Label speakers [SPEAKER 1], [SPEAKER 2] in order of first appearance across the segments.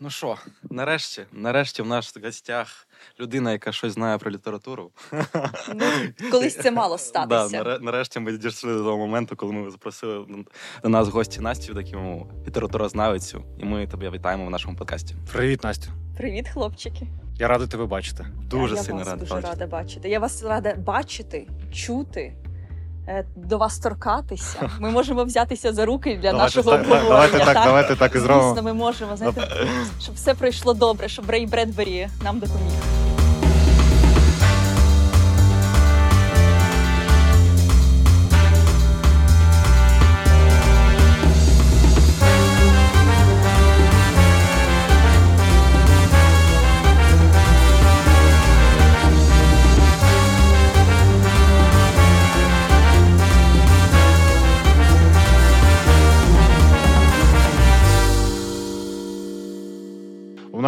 [SPEAKER 1] Ну що, нарешті, нарешті в нас в гостях людина, яка щось знає про літературу.
[SPEAKER 2] Ну, колись це мало статися.
[SPEAKER 1] наре- нарешті ми дійшли до того моменту, коли ми запросили до нас гості Настю, таку літературознавицю, і ми тебе вітаємо в нашому подкасті.
[SPEAKER 3] Привіт, Настю.
[SPEAKER 2] Привіт, хлопчики.
[SPEAKER 3] Я радий тебе бачити.
[SPEAKER 1] Дуже
[SPEAKER 2] я
[SPEAKER 1] сильно
[SPEAKER 2] вас
[SPEAKER 1] радий
[SPEAKER 2] дуже
[SPEAKER 1] бачити.
[SPEAKER 2] рада бачити. Я вас рада бачити, чути. Е, До вас торкатися. Ми можемо взятися за руки для
[SPEAKER 3] Давайте
[SPEAKER 2] нашого
[SPEAKER 3] так,
[SPEAKER 2] обговорення.
[SPEAKER 3] давайте так, давайте так і зробимо.
[SPEAKER 2] Звісно, ми можемо. Знаєте, щоб все пройшло добре, щоб Рей Бредбері нам допоміг.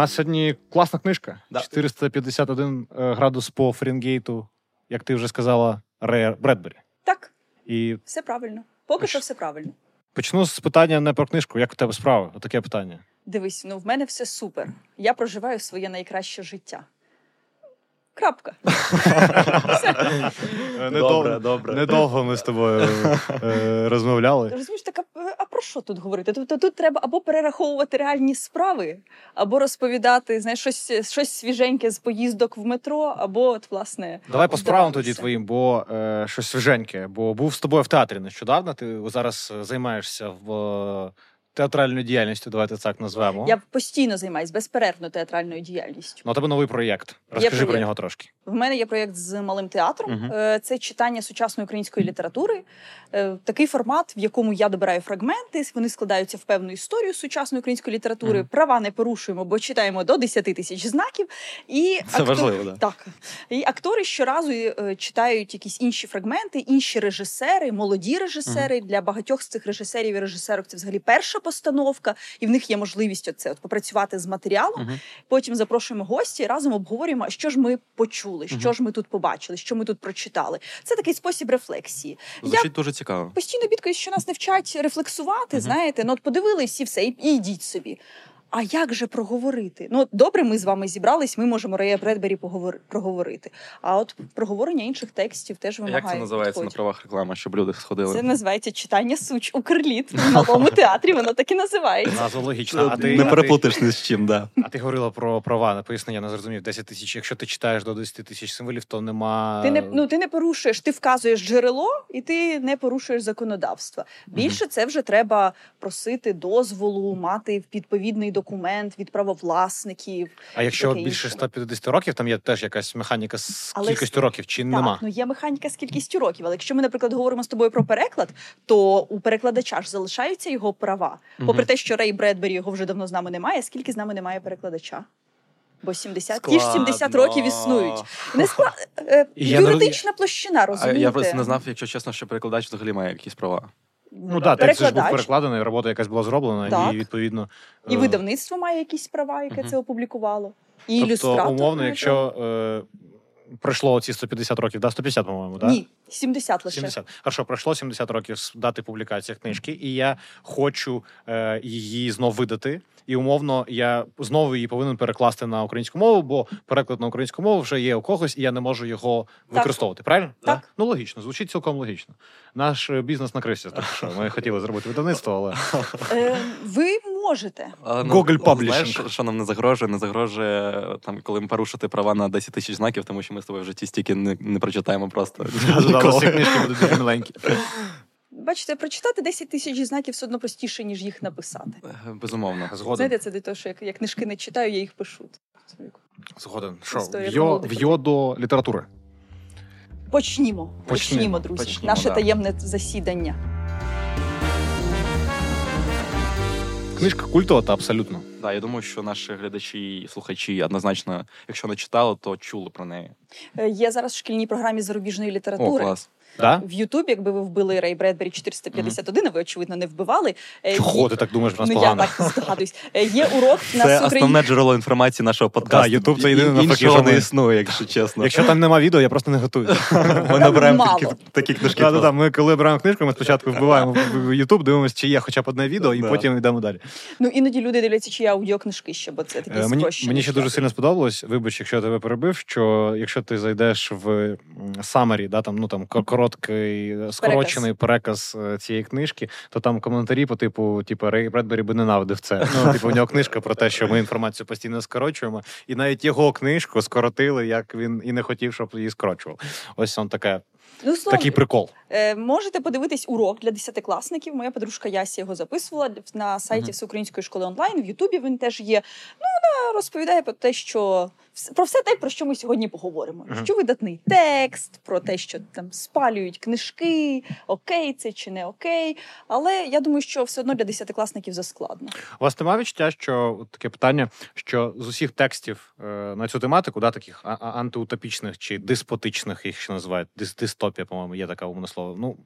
[SPEAKER 3] Нас сьогодні класна книжка.
[SPEAKER 1] Да.
[SPEAKER 3] 451 е, градус по Фаренгейту, як ти вже сказала, Рея Бредбері.
[SPEAKER 2] Так,
[SPEAKER 3] І
[SPEAKER 2] все правильно. Поки
[SPEAKER 3] А
[SPEAKER 2] що все правильно.
[SPEAKER 3] почну з питання не про книжку. Як у тебе справи? Отаке питання.
[SPEAKER 2] Дивись, ну в мене все супер. Я проживаю своє найкраще життя. Крапка.
[SPEAKER 3] Недовго ми з тобою е, розмовляли.
[SPEAKER 2] Розумієш, так а, про що тут говорити? Тобто тут треба або перераховувати реальні справи, або розповідати знаєш, щось, щось свіженьке з поїздок в метро, або от, власне.
[SPEAKER 3] Давай по справам тоді твоїм, бо е, щось свіженьке. Бо був з тобою в театрі нещодавно. Ти зараз е, займаєшся в е, театральною діяльністю, давайте так назвемо.
[SPEAKER 2] Я постійно займаюся безперервно театральною діяльністю.
[SPEAKER 3] Ну, у тебе новий проєкт. Розкажи про нього трошки.
[SPEAKER 2] В мене є проєкт з малим театром. Е, Це читання сучасної української літератури. Е, Такий формат, в якому я добираю фрагменти. Вони складаються в певну історію сучасної української літератури.
[SPEAKER 1] Мгм.
[SPEAKER 2] Права не порушуємо, бо читаємо до 10 тисяч знаків. І
[SPEAKER 1] Це важливо, да.
[SPEAKER 2] Так. І актори щоразу е, читають якісь інші фрагменти, інші режисери, молоді режисери. Для багатьох з цих режисерів і режисерок це взагалі перша постановка, і в них є можливість оце от попрацювати з матеріалом. Потім запрошуємо гості і разом обговорюємо, що ж ми почули, що
[SPEAKER 1] Мгм.
[SPEAKER 2] ж ми тут побачили, що ми тут прочитали. Це такий спосіб рефлексії. Я
[SPEAKER 1] дуже цікаво.
[SPEAKER 2] постійно бідкаюсь, що нас не вчать рефлексувати.
[SPEAKER 1] Мгм.
[SPEAKER 2] Знаєте, ну от подивились і все, і, і йдіть собі. А як же проговорити? Ну, добре, ми з вами зібрались, ми можемо Рея Бредбері поговор... проговорити. А от проговорення інших текстів теж вимагає.
[SPEAKER 1] Як це називається на правах реклами, щоб люди сходили?
[SPEAKER 2] Це називається читання суч Укрліт в малому театрі. Воно так і називається.
[SPEAKER 3] Назва логічна. А ти,
[SPEAKER 1] не переплутаєш ні з чим, да.
[SPEAKER 3] а ти говорила про права. Поясни, я не зрозумів. 10 тисяч. Якщо ти читаєш до 10 тисяч символів, то нема.
[SPEAKER 2] Ти не ну ти не порушуєш, ти вказуєш джерело, і ти не порушуєш законодавство. Більше це вже треба просити дозволу, мати відповідний документ від правовласників.
[SPEAKER 3] А якщо більше
[SPEAKER 2] інше.
[SPEAKER 3] 150 років, там є теж якась механіка з
[SPEAKER 2] Але
[SPEAKER 3] кількістю років, чи нема?
[SPEAKER 2] Ну є механіка з кількістю років. Але якщо ми, наприклад, говоримо з тобою про переклад, то у перекладача ж залишаються його права. Попри
[SPEAKER 1] Мгм.
[SPEAKER 2] те, що Рей Бредбері його вже давно з нами немає. Скільки з нами немає перекладача? Бо 70, ті ж 70 років існують. Не скла... е, юридична площина, розумієте?
[SPEAKER 1] я просто не знав, якщо чесно, що перекладач взагалі має якісь права.
[SPEAKER 3] Ну так, текст же ж був перекладений, робота якась була зроблена,
[SPEAKER 2] Так.
[SPEAKER 3] і відповідно.
[SPEAKER 2] І
[SPEAKER 3] е,
[SPEAKER 2] видавництво має якісь права, яке
[SPEAKER 1] угу.
[SPEAKER 2] це опублікувало. І
[SPEAKER 3] Тобто, умовно, якщо е, пройшло ці 150 років, да, 150, по-моєму, да?
[SPEAKER 2] Ні, 70 лише.
[SPEAKER 3] 70. Хорошо, пройшло 70 років з дати публікації книжки, і я хочу е, її знов видати. І умовно я знову її повинен перекласти на українську мову, бо переклад на українську мову вже є у когось, і я не можу його використовувати. Правильно?
[SPEAKER 2] Так.
[SPEAKER 3] Ну логічно, звучить цілком логічно. Наш е, бізнес накрився. Так що ми хотіли зробити видавництво, але
[SPEAKER 2] Е, ви можете.
[SPEAKER 3] Google Publishing.
[SPEAKER 1] Знаєш, що- нам не загрожує? Не загрожує там, коли ми порушити права на 10 тисяч знаків, тому що ми з тобою в житті стільки не, не прочитаємо просто.
[SPEAKER 3] книжки будуть дуже миленькі.
[SPEAKER 2] Бачите, прочитати 10 тисяч знаків все одно простіше, ніж їх написати.
[SPEAKER 1] Е, Безумовно.
[SPEAKER 3] Згоден.
[SPEAKER 2] Знаєте, це до того, що як я книжки не читаю, я їх пишу.
[SPEAKER 3] Згоден. Що, в'йо, в'йо до літератури.
[SPEAKER 2] Почнімо. Почнімо,
[SPEAKER 3] Почнімо,
[SPEAKER 2] друзі.
[SPEAKER 1] почнімо,
[SPEAKER 2] Наше
[SPEAKER 1] да.
[SPEAKER 2] таємне засідання.
[SPEAKER 3] Книжка культова та абсолютно.
[SPEAKER 1] Да, я думаю, що наші глядачі і слухачі однозначно, якщо не читали, то чули про неї.
[SPEAKER 2] Е, Є зараз в шкільній програмі зарубіжної
[SPEAKER 1] О,
[SPEAKER 2] літератури.
[SPEAKER 1] клас.
[SPEAKER 3] Да?
[SPEAKER 2] В Ютубі, якби ви вбили Рей Бредбері 451, а ви очевидно не вбивали. е,
[SPEAKER 3] Чого
[SPEAKER 2] є-
[SPEAKER 3] ти так думаєш про нас
[SPEAKER 2] Ну, я так здогадуюсь. Е, Є урок на
[SPEAKER 1] Це основне джерело інформації нашого подкасту.
[SPEAKER 3] Да, YouTube це єдине, навпаки, що
[SPEAKER 1] не існує, якщо чесно.
[SPEAKER 3] Якщо там нема відео, я просто не готую.
[SPEAKER 1] Ми наберемо
[SPEAKER 2] мало.
[SPEAKER 1] такі, такі книжки.
[SPEAKER 3] Да, да, да. Ми коли беремо книжку, ми спочатку вбиваємо в YouTube, дивимося, чи є хоча б одне відео, і
[SPEAKER 1] Да.
[SPEAKER 3] потім йдемо далі.
[SPEAKER 2] Ну іноді люди дивляться, чи є аудіокнижки ще, бо це такі
[SPEAKER 3] Е, Мені,
[SPEAKER 2] спрощені.
[SPEAKER 3] мені ще дуже сильно сподобалось. Вибач, якщо я тебе перебив, що якщо ти зайдеш в самарі, да, там, ну там короткий е, скорочений переказ е, цієї книжки, то там коментарі по типу, типу, Рей Бредбері би ненавидив це. Ну, типу, у нього книжка про те, що ми інформацію постійно скорочуємо, і навіть його книжку скоротили, як він і не хотів, щоб її скорочував. Ось он таке,
[SPEAKER 2] Ну, словом,
[SPEAKER 3] такий прикол.
[SPEAKER 2] Е, можете подивитись урок для десятикласників. Моя подружка Ясі його записувала на сайті. Всеукраїнської школи онлайн. В Ютубі він теж є. Ну, вона розповідає про те, що про все те, про що ми сьогодні поговоримо.
[SPEAKER 3] Мгм.
[SPEAKER 2] Що видатний текст, про те, що там спалюють книжки, окей, це чи не окей. Але я думаю, що все одно для десятикласників заскладно.
[SPEAKER 3] У вас немає відчуття, що от таке питання, що з усіх текстів е, на цю тематику, да, таких а- антиутопічних чи диспотичних, їх ще називають, дис- дистопія, по-моєму, є така умне слово. Ну,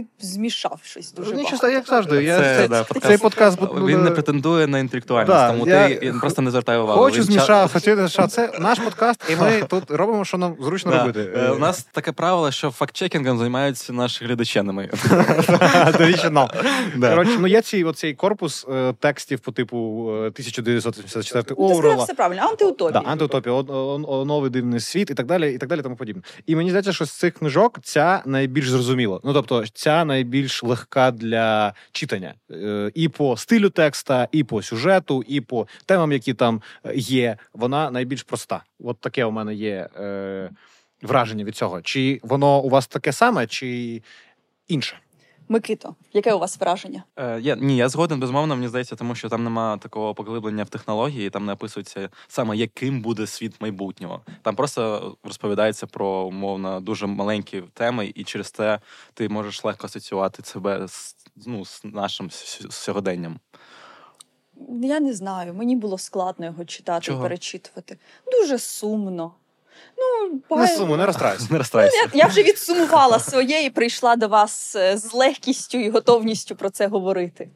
[SPEAKER 2] Ти змішав щось дуже
[SPEAKER 3] Нічого,
[SPEAKER 2] багато.
[SPEAKER 3] як завжди. Я,
[SPEAKER 1] Це,
[SPEAKER 3] це,
[SPEAKER 1] да,
[SPEAKER 3] цей
[SPEAKER 1] подкаст.
[SPEAKER 3] подкаст буде-
[SPEAKER 1] Він не претендує на інтелектуальність,
[SPEAKER 3] Да,
[SPEAKER 1] тому
[SPEAKER 3] я
[SPEAKER 1] ти просто не звертай увагу.
[SPEAKER 3] Хочу
[SPEAKER 1] Він ча-
[SPEAKER 3] змішав, хочу, що це наш подкаст, і ми тут робимо, що нам зручно
[SPEAKER 1] Да.
[SPEAKER 3] робити.
[SPEAKER 1] Е, У нас таке правило, що фактчекінгом займаються наші глядачі, а не ми.
[SPEAKER 3] Довічно.
[SPEAKER 1] Да.
[SPEAKER 3] Коротше, ну є цей, оцей корпус е, текстів по типу е, 1984
[SPEAKER 2] Ну, Ти сказав все правильно, антиутопія.
[SPEAKER 3] Да, антиутопія, новий дивний світ і так далі, і так далі, тому подібне. І мені здається, що з цих книжок ця найбільш зрозуміла. Ну тобто, ця найбільш легка для читання Е, і по стилю текста, і по сюжету, і по темам, які там е, є. Вона найбільш проста. От таке у мене є е, враження від цього. Чи воно у вас таке саме, чи інше?
[SPEAKER 2] Микито, яке у вас враження?
[SPEAKER 1] Е, я, ні, я згоден, безумовно, мені здається, тому що там немає такого поглиблення в технології, там не описується саме, яким буде світ майбутнього. Там просто розповідається про умовно дуже маленькі теми, і через це ти можеш легко асоціювати себе з, ну, з нашим с- сьогоденням.
[SPEAKER 2] Я не знаю, мені було складно його читати
[SPEAKER 1] Чого?
[SPEAKER 2] перечитувати. Дуже сумно. Ну,
[SPEAKER 3] Не суму, не розстраюся.
[SPEAKER 1] Не розстрайся.
[SPEAKER 2] я, я вже відсумувала своє і прийшла до вас е, з легкістю і готовністю про це говорити.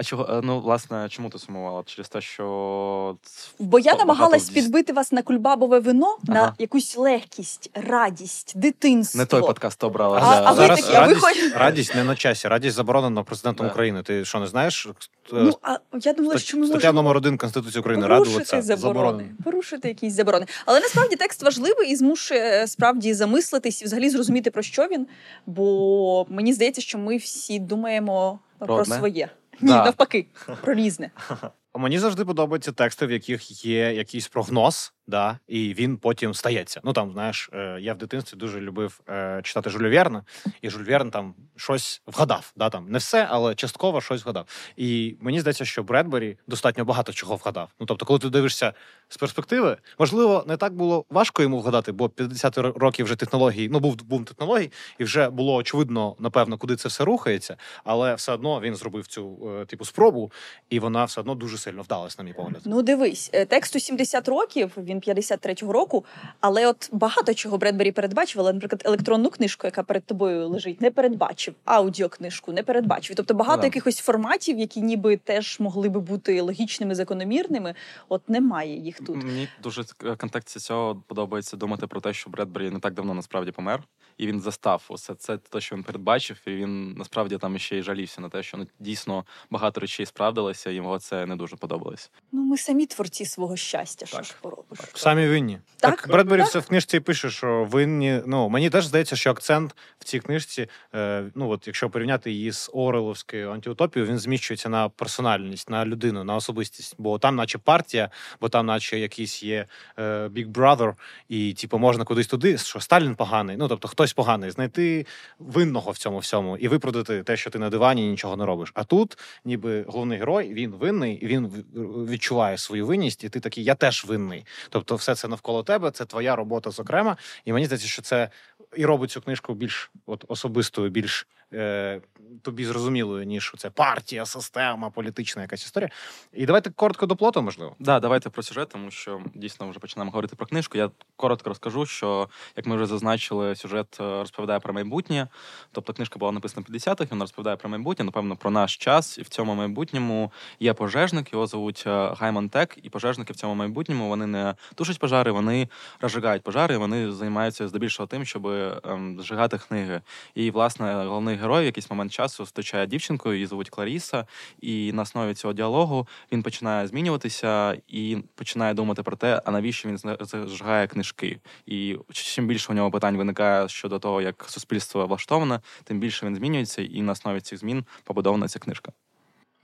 [SPEAKER 1] А чого, е, ну, власне, чому ти сумувала? Через те, що
[SPEAKER 2] Бо я намагалась
[SPEAKER 1] дійс-
[SPEAKER 2] підбити вас на кульбабове вино на якусь легкість, радість, дитинство.
[SPEAKER 1] не той подкаст обрала.
[SPEAKER 2] А- а ви
[SPEAKER 3] Зараз
[SPEAKER 2] такі, а ви
[SPEAKER 3] радість,
[SPEAKER 2] хоч-
[SPEAKER 3] радість не на часі. Радість заборонена президентом
[SPEAKER 1] Да.
[SPEAKER 3] України. Ти що не знаєш?
[SPEAKER 2] Ну, а я думала, що ми
[SPEAKER 3] Стаття
[SPEAKER 2] можемо
[SPEAKER 3] номер один Конституції України радуватися
[SPEAKER 2] заборони, порушити якісь заборони. Але насправді текст важливий і змушує е, справді замислитись і взагалі зрозуміти про що він. Бо мені здається, що ми всі думаємо
[SPEAKER 1] Про
[SPEAKER 2] про, своє. Ні, навпаки, про різне.
[SPEAKER 3] Мені завжди подобаються тексти, в яких є якийсь прогноз, да, і він потім стається. Ну там, знаєш, е, я в дитинстві дуже любив е, читати Жюль Верна, і Жюль Верн там щось вгадав. Да, там не все, але частково щось вгадав. І мені здається, що Бредбері достатньо багато чого вгадав. Ну тобто, коли ти дивишся з перспективи, можливо, не так було важко йому вгадати, бо 50 років вже технологій, ну був бум технологій, і вже було очевидно, напевно, куди це все рухається. Але все одно він зробив цю е, типу спробу, і вона все одно дуже сильно вдалась, на мій погляд.
[SPEAKER 2] Ну, дивись, тексту 70 років, він 53-го року, але от багато чого Бредбері передбачив, але, наприклад, електронну книжку, яка перед тобою лежить, не передбачив, аудіокнижку не передбачив. Тобто багато
[SPEAKER 1] да.
[SPEAKER 2] якихось форматів, які ніби теж могли би бути логічними, закономірними, от немає їх тут.
[SPEAKER 1] Мені дуже в контексті цього подобається думати про те, що Бредбері не так давно насправді помер, і він застав усе це те, що він передбачив, і він насправді там ще й жалівся на те, що ну, дійсно багато речей справдилося, і йому це не дуже подобалось.
[SPEAKER 2] Ну, ми самі творці свого щастя, що ж поробиш.
[SPEAKER 3] Самі винні.
[SPEAKER 2] Так,
[SPEAKER 3] Бредбері все в книжці і пише, що винні. Ну мені теж здається, що акцент в цій книжці, е, ну от якщо порівняти її з Ореловською антиутопією, він зміщується на персональність, на людину, на особистість. Бо там, наче партія, бо там, наче якийсь є е, Big Brother, і типу можна кудись туди, що Сталін поганий. Ну тобто хтось поганий, знайти винного в цьому всьому і виправдати те, що ти на дивані нічого не робиш. А тут, ніби головний герой, він винний, і він відчуває свою винність, і ти такий, я теж винний. Тобто Тобто, все це навколо тебе, це твоя робота зокрема. І мені здається, що це і робить цю книжку більш от, особистою, більш е, тобі зрозумілою, ніж це партія, система, політична якась історія. І давайте коротко до плоту, можливо.
[SPEAKER 1] Да, давайте про сюжет, тому що дійсно вже починаємо говорити про книжку. Я коротко розкажу, що як ми вже зазначили, сюжет е, розповідає про майбутнє. Тобто книжка була написана в 50-х, вона розповідає про майбутнє, напевно, про наш час. І в цьому майбутньому є пожежник, його звуть е, Гаймон Тек. І пожежники в цьому майбутньому вони не тушать пожари, вони розжигають пожари. Вони займаються здебільшого тим, щоб ем, зжигати книги. І власне головний герой в якийсь момент часу зустрічає дівчинку, її звуть Кларіса. І на основі цього діалогу він починає змінюватися і починає думати про те, а навіщо він зжигає книжки. І чим більше у нього питань виникає щодо того, як суспільство влаштоване, тим більше він змінюється, і на основі цих змін побудована ця книжка.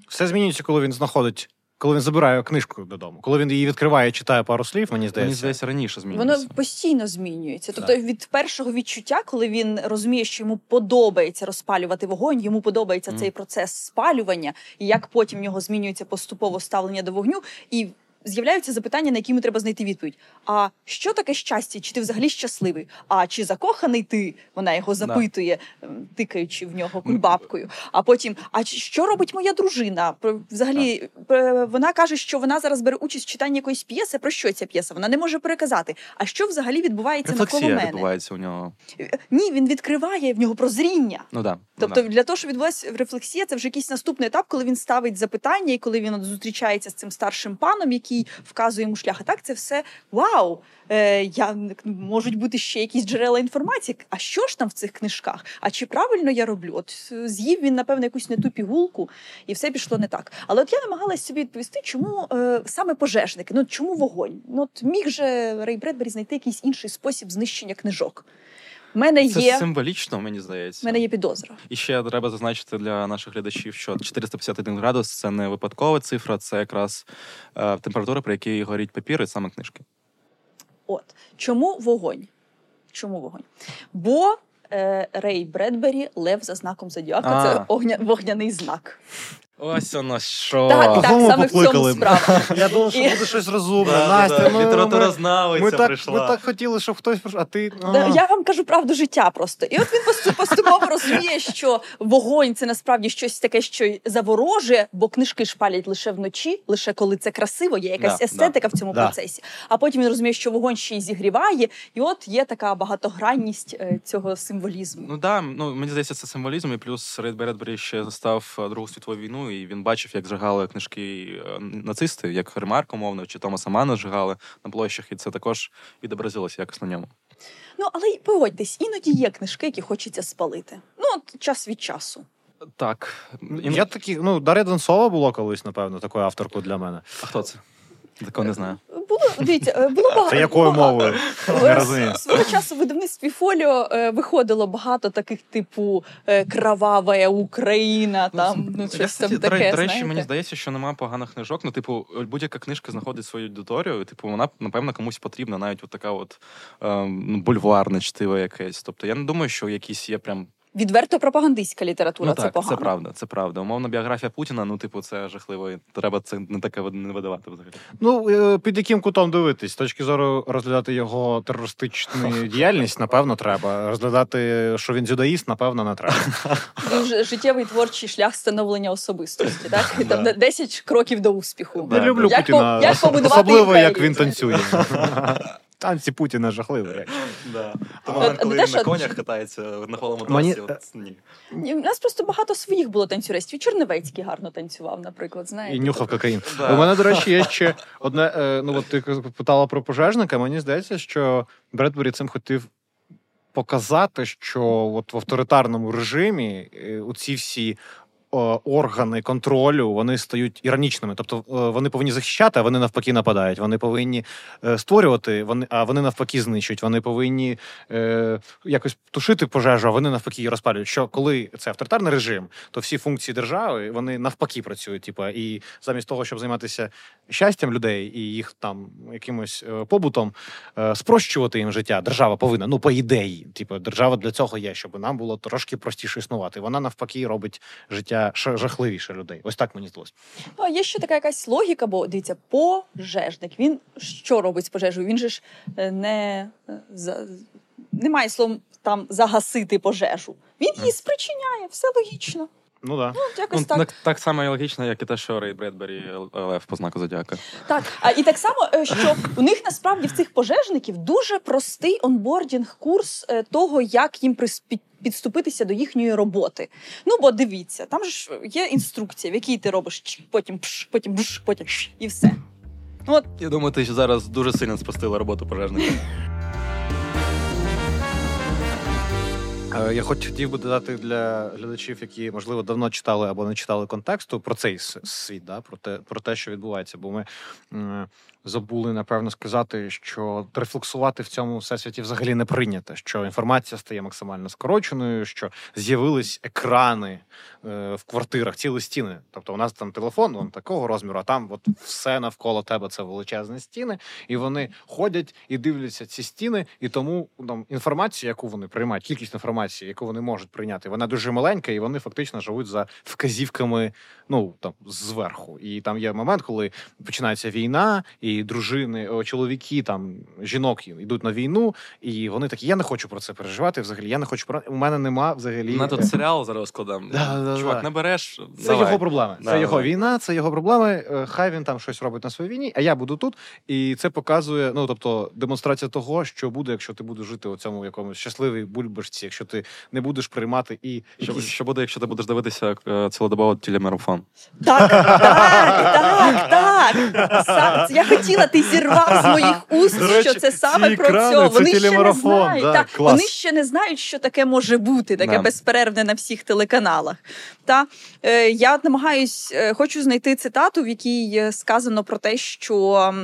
[SPEAKER 3] Все змінюється, коли він знаходить, коли він забирає книжку додому. Коли він її відкриває, читає пару слів, мені здається.
[SPEAKER 1] Мені здається, раніше
[SPEAKER 2] Воно постійно змінюється. Тобто від першого відчуття, коли він розуміє, що йому подобається розпалювати вогонь, йому подобається
[SPEAKER 1] mm.
[SPEAKER 2] цей процес спалювання, і як потім в нього змінюється поступово ставлення до вогню, і з'являються запитання, на які йому треба знайти відповідь. А що таке щастя? Чи ти взагалі щасливий? А чи закоханий ти? Вона його запитує, ем, тикаючи в нього кульбабкою. А потім, а що робить моя дружина? Взагалі, е, вона каже, що вона зараз бере участь в читанні якоїсь п'єси. Про що ця п'єса? Вона не може переказати. А що взагалі відбувається навколо
[SPEAKER 1] Рефлексія
[SPEAKER 2] мене?
[SPEAKER 1] відбувається у нього.
[SPEAKER 2] Е, Ні, він відкриває в нього прозріння.
[SPEAKER 1] Ну да.
[SPEAKER 2] Тобто,
[SPEAKER 1] ну,
[SPEAKER 2] для того, щоб відбулася рефлексія, це вже якийсь наступний етап, коли він ставить запитання, і коли він зустрічається з цим старшим паном, який вказує йому шлях. А так це все вау! Е, я можуть бути ще якісь джерела інформації. А що ж там в цих книжках? А чи правильно я роблю? От з'їв він, напевно, якусь не ту пігулку, і все пішло не так. Але от я намагалась собі відповісти, чому е, саме пожежники? Ну чому вогонь? Ну от міг же Рей Бредбері знайти якийсь інший спосіб знищення книжок. Мене
[SPEAKER 1] Це
[SPEAKER 2] є.
[SPEAKER 1] символічно, мені здається.
[SPEAKER 2] Мене є підозра.
[SPEAKER 1] І ще треба зазначити для наших глядачів, що 451 градус це не випадкова цифра, це якраз е, температура, при якій горіть папір і саме книжки.
[SPEAKER 2] От чому вогонь? Чому вогонь? Бо е, Рей Бредбері лев за знаком зодіака.
[SPEAKER 1] А.
[SPEAKER 2] Це огня, вогняний знак.
[SPEAKER 1] Ось воно що.
[SPEAKER 2] Так, так,
[SPEAKER 3] Кого ми
[SPEAKER 2] саме в цьому
[SPEAKER 3] покликали?
[SPEAKER 2] справа.
[SPEAKER 3] Я думав, що
[SPEAKER 2] І-
[SPEAKER 3] буде щось розумне. Настя, ну,
[SPEAKER 1] Література
[SPEAKER 3] ми-
[SPEAKER 1] знавиця
[SPEAKER 3] Ми так,
[SPEAKER 1] прийшла.
[SPEAKER 3] ми так хотіли, щоб хтось прийшов, а ти.
[SPEAKER 2] Да. Я вам кажу правду життя просто. І от він посту- поступово розуміє, що вогонь це насправді щось таке, що заворожує, бо книжки ж палять лише вночі, лише коли це красиво, є якась
[SPEAKER 1] Да,
[SPEAKER 2] естетика в цьому
[SPEAKER 3] Да.
[SPEAKER 2] процесі. А потім він розуміє, що вогонь ще й зігріває, і от є така багатогранність е, цього символізму.
[SPEAKER 1] Ну да, ну мені здається, це символізм, і плюс Рейд Бредбері ще застав е, Другу світову війну, і він бачив, як зжигали книжки е, нацисти, як Ремарк, умовно, чи Томаса Мана зжигали на площах, і це також відобразилося якось на ньому.
[SPEAKER 2] Ну але погодьтесь, іноді є книжки, які хочеться спалити. Ну от час від часу.
[SPEAKER 1] Так. І,
[SPEAKER 3] Я такі, ну, Дар'я Донцова було колись, напевно, такою авторкою для мене.
[SPEAKER 1] А хто це? Такого не знаю.
[SPEAKER 2] Було дивіться, е, було багато.
[SPEAKER 3] Це якою мовою? Не розумію.
[SPEAKER 2] Свого часу в видавництві фоліо е, виходило багато таких, типу е, Кровава Україна, там ну щось там таке.
[SPEAKER 1] до речі, мені здається, що немає поганих книжок. Ну, типу, будь-яка книжка знаходить свою аудиторію. Типу, вона напевно комусь потрібна, навіть от така от ем, ну, бульварне чтиво якесь. Тобто я не думаю, що якісь є прям
[SPEAKER 2] Відверто пропагандистська література,
[SPEAKER 1] ну,
[SPEAKER 2] це
[SPEAKER 1] так,
[SPEAKER 2] погано.
[SPEAKER 1] це правда, це правда. Умовно, біографія Путіна, ну, типу, це жахливо. і Треба це не таке не видавати взагалі.
[SPEAKER 3] Ну, е, під яким кутом дивитись? З точки зору розглядати його терористичну діяльність, напевно, треба. Розглядати, що він дзюдоїст, напевно, не треба.
[SPEAKER 2] Дуже життєвий творчий шлях становлення особистості. Так? Там 10 кроків до успіху.
[SPEAKER 3] Я
[SPEAKER 1] Да.
[SPEAKER 3] люблю
[SPEAKER 2] Як
[SPEAKER 3] Путіна,
[SPEAKER 2] по- як
[SPEAKER 3] особливо, як він танцює. Танці Путіна жахливі.
[SPEAKER 1] Да.
[SPEAKER 2] Тому, От, коли не він те, на що-
[SPEAKER 1] конях катається на голому
[SPEAKER 3] Мені-
[SPEAKER 1] ні.
[SPEAKER 2] Ні, У нас просто багато своїх було танцюристів. Черневецький гарно танцював, наприклад. Знаєте,
[SPEAKER 3] І нюхав кокаїн.
[SPEAKER 1] Да.
[SPEAKER 3] У мене, до речі, є ще одне. е, Ну, от ти питала про пожежника. Мені здається, що Бредбері цим хотів показати, що от в авторитарному режимі е, оці всі. О, Органи контролю вони стають іронічними, тобто е, вони повинні захищати, а вони навпаки нападають. Вони повинні е, створювати, вони а вони навпаки знищують. Вони повинні е, якось тушити пожежу, а вони навпаки її розпалюють. Що коли це авторитарний режим, то всі функції держави вони навпаки працюють. Типа, і замість того, щоб займатися щастям людей і їх там якимось е, побутом, е, спрощувати їм життя. Держава повинна, ну по ідеї, типу, держава для цього є, щоб нам було трошки простіше існувати. Вона навпаки робить життя життя жахливіше людей. Ось так мені здалося.
[SPEAKER 2] Ну, а є ще така якась логіка, бо дивіться, пожежник. Він що робить з пожежею? Він же ж е, не е, немає словом там загасити пожежу. Він її спричиняє, все логічно.
[SPEAKER 3] Ну да.
[SPEAKER 2] Ну, якось
[SPEAKER 1] Ну,
[SPEAKER 2] так.
[SPEAKER 1] так. так само і логічно, як і те, що Рей Бредбері Лев по знаку Зодіака.
[SPEAKER 2] Так, а і так само, е, що у них насправді в цих пожежників дуже простий онбордінг курс е, того, як їм прис- підступитися до їхньої роботи. Ну бо дивіться, там ж є інструкція, в якій ти робиш потім пш, потім бш, потім ш, і все. От
[SPEAKER 1] Я думаю, ти зараз дуже сильно спустила роботу пожежника.
[SPEAKER 3] Я хоч хотів би додати для глядачів, які можливо давно читали або не читали контексту про цей світ, да, про те, про те, що відбувається. Бо ми забули напевно сказати, що рефлексувати в цьому всесвіті взагалі не прийнято. Що інформація стає максимально скороченою, що з'явились екрани е, в квартирах, цілі стіни. Тобто, у нас там телефон, он такого розміру, а там от все навколо тебе це величезні стіни, і вони ходять і дивляться ці стіни, і тому там інформація, яку вони приймають, кількість інформації, яку вони можуть прийняти, вона дуже маленька, і вони фактично живуть за вказівками, ну там зверху. І там є момент, коли починається війна, і дружини, чоловіки, там жінок йдуть на війну, і вони такі: я не хочу про це переживати. Взагалі, я не хочу про у мене нема взагалі.
[SPEAKER 1] На тут серіал зараз складам.
[SPEAKER 3] Да, да,
[SPEAKER 1] Чувак,
[SPEAKER 3] да.
[SPEAKER 1] не береш.
[SPEAKER 3] Це
[SPEAKER 1] давай.
[SPEAKER 3] його проблеми.
[SPEAKER 1] Да,
[SPEAKER 3] це його війна, це його проблеми. Е, Хай він там щось робить на своїй війні, а я буду тут. І це показує, ну тобто, демонстрація того, що буде, якщо ти будеш жити у цьому якомусь щасливій бульбашці, якщо ти не будеш приймати і
[SPEAKER 1] Що,
[SPEAKER 3] якісь-
[SPEAKER 1] що буде, якщо ти будеш дивитися е, цілодобово телемарафон?
[SPEAKER 2] так, так, так, так. Я хотіла, ти зірвав з моїх уст,
[SPEAKER 3] речі,
[SPEAKER 2] що це саме про
[SPEAKER 3] це
[SPEAKER 2] Вони ще не знають.
[SPEAKER 3] да,
[SPEAKER 2] так,
[SPEAKER 3] клас.
[SPEAKER 2] вони ще не знають, що таке може бути, таке
[SPEAKER 1] Да.
[SPEAKER 2] безперервне на всіх телеканалах. Та е, я намагаюсь, е, хочу знайти цитату, в якій сказано про те, що.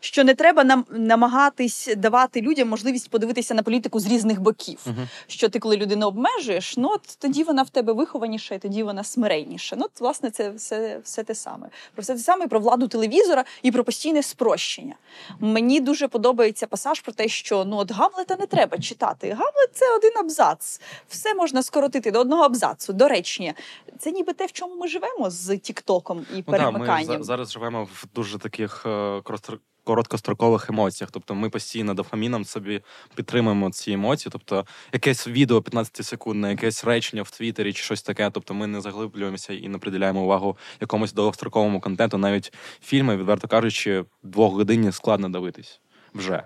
[SPEAKER 2] Що не треба нам намагатись давати людям можливість подивитися на політику з різних боків.
[SPEAKER 1] Мгм.
[SPEAKER 2] Що ти, коли людину обмежуєш, ну от тоді вона в тебе вихованіша, і тоді вона смиренніша. Ну, от, власне, це все, все те саме. Про все те саме про владу телевізора і про постійне спрощення. Мені дуже подобається пасаж про те, що ну от Гамлета не треба читати. Гамлет це один абзац. Все можна скоротити до одного абзацу. До речення. Це ніби те, в чому ми живемо з Тіктоком і
[SPEAKER 1] Ну, да, ми за- зараз живемо в дуже таких е, коротко- короткострокових емоціях. Тобто ми постійно дофаміном собі підтримуємо ці емоції. Тобто якесь відео 15 секундне, якесь речення в Твіттері чи щось таке. Тобто ми не заглиблюємося і не приділяємо увагу якомусь довгостроковому контенту. Навіть фільми, відверто кажучи, двох годині складно дивитись вже.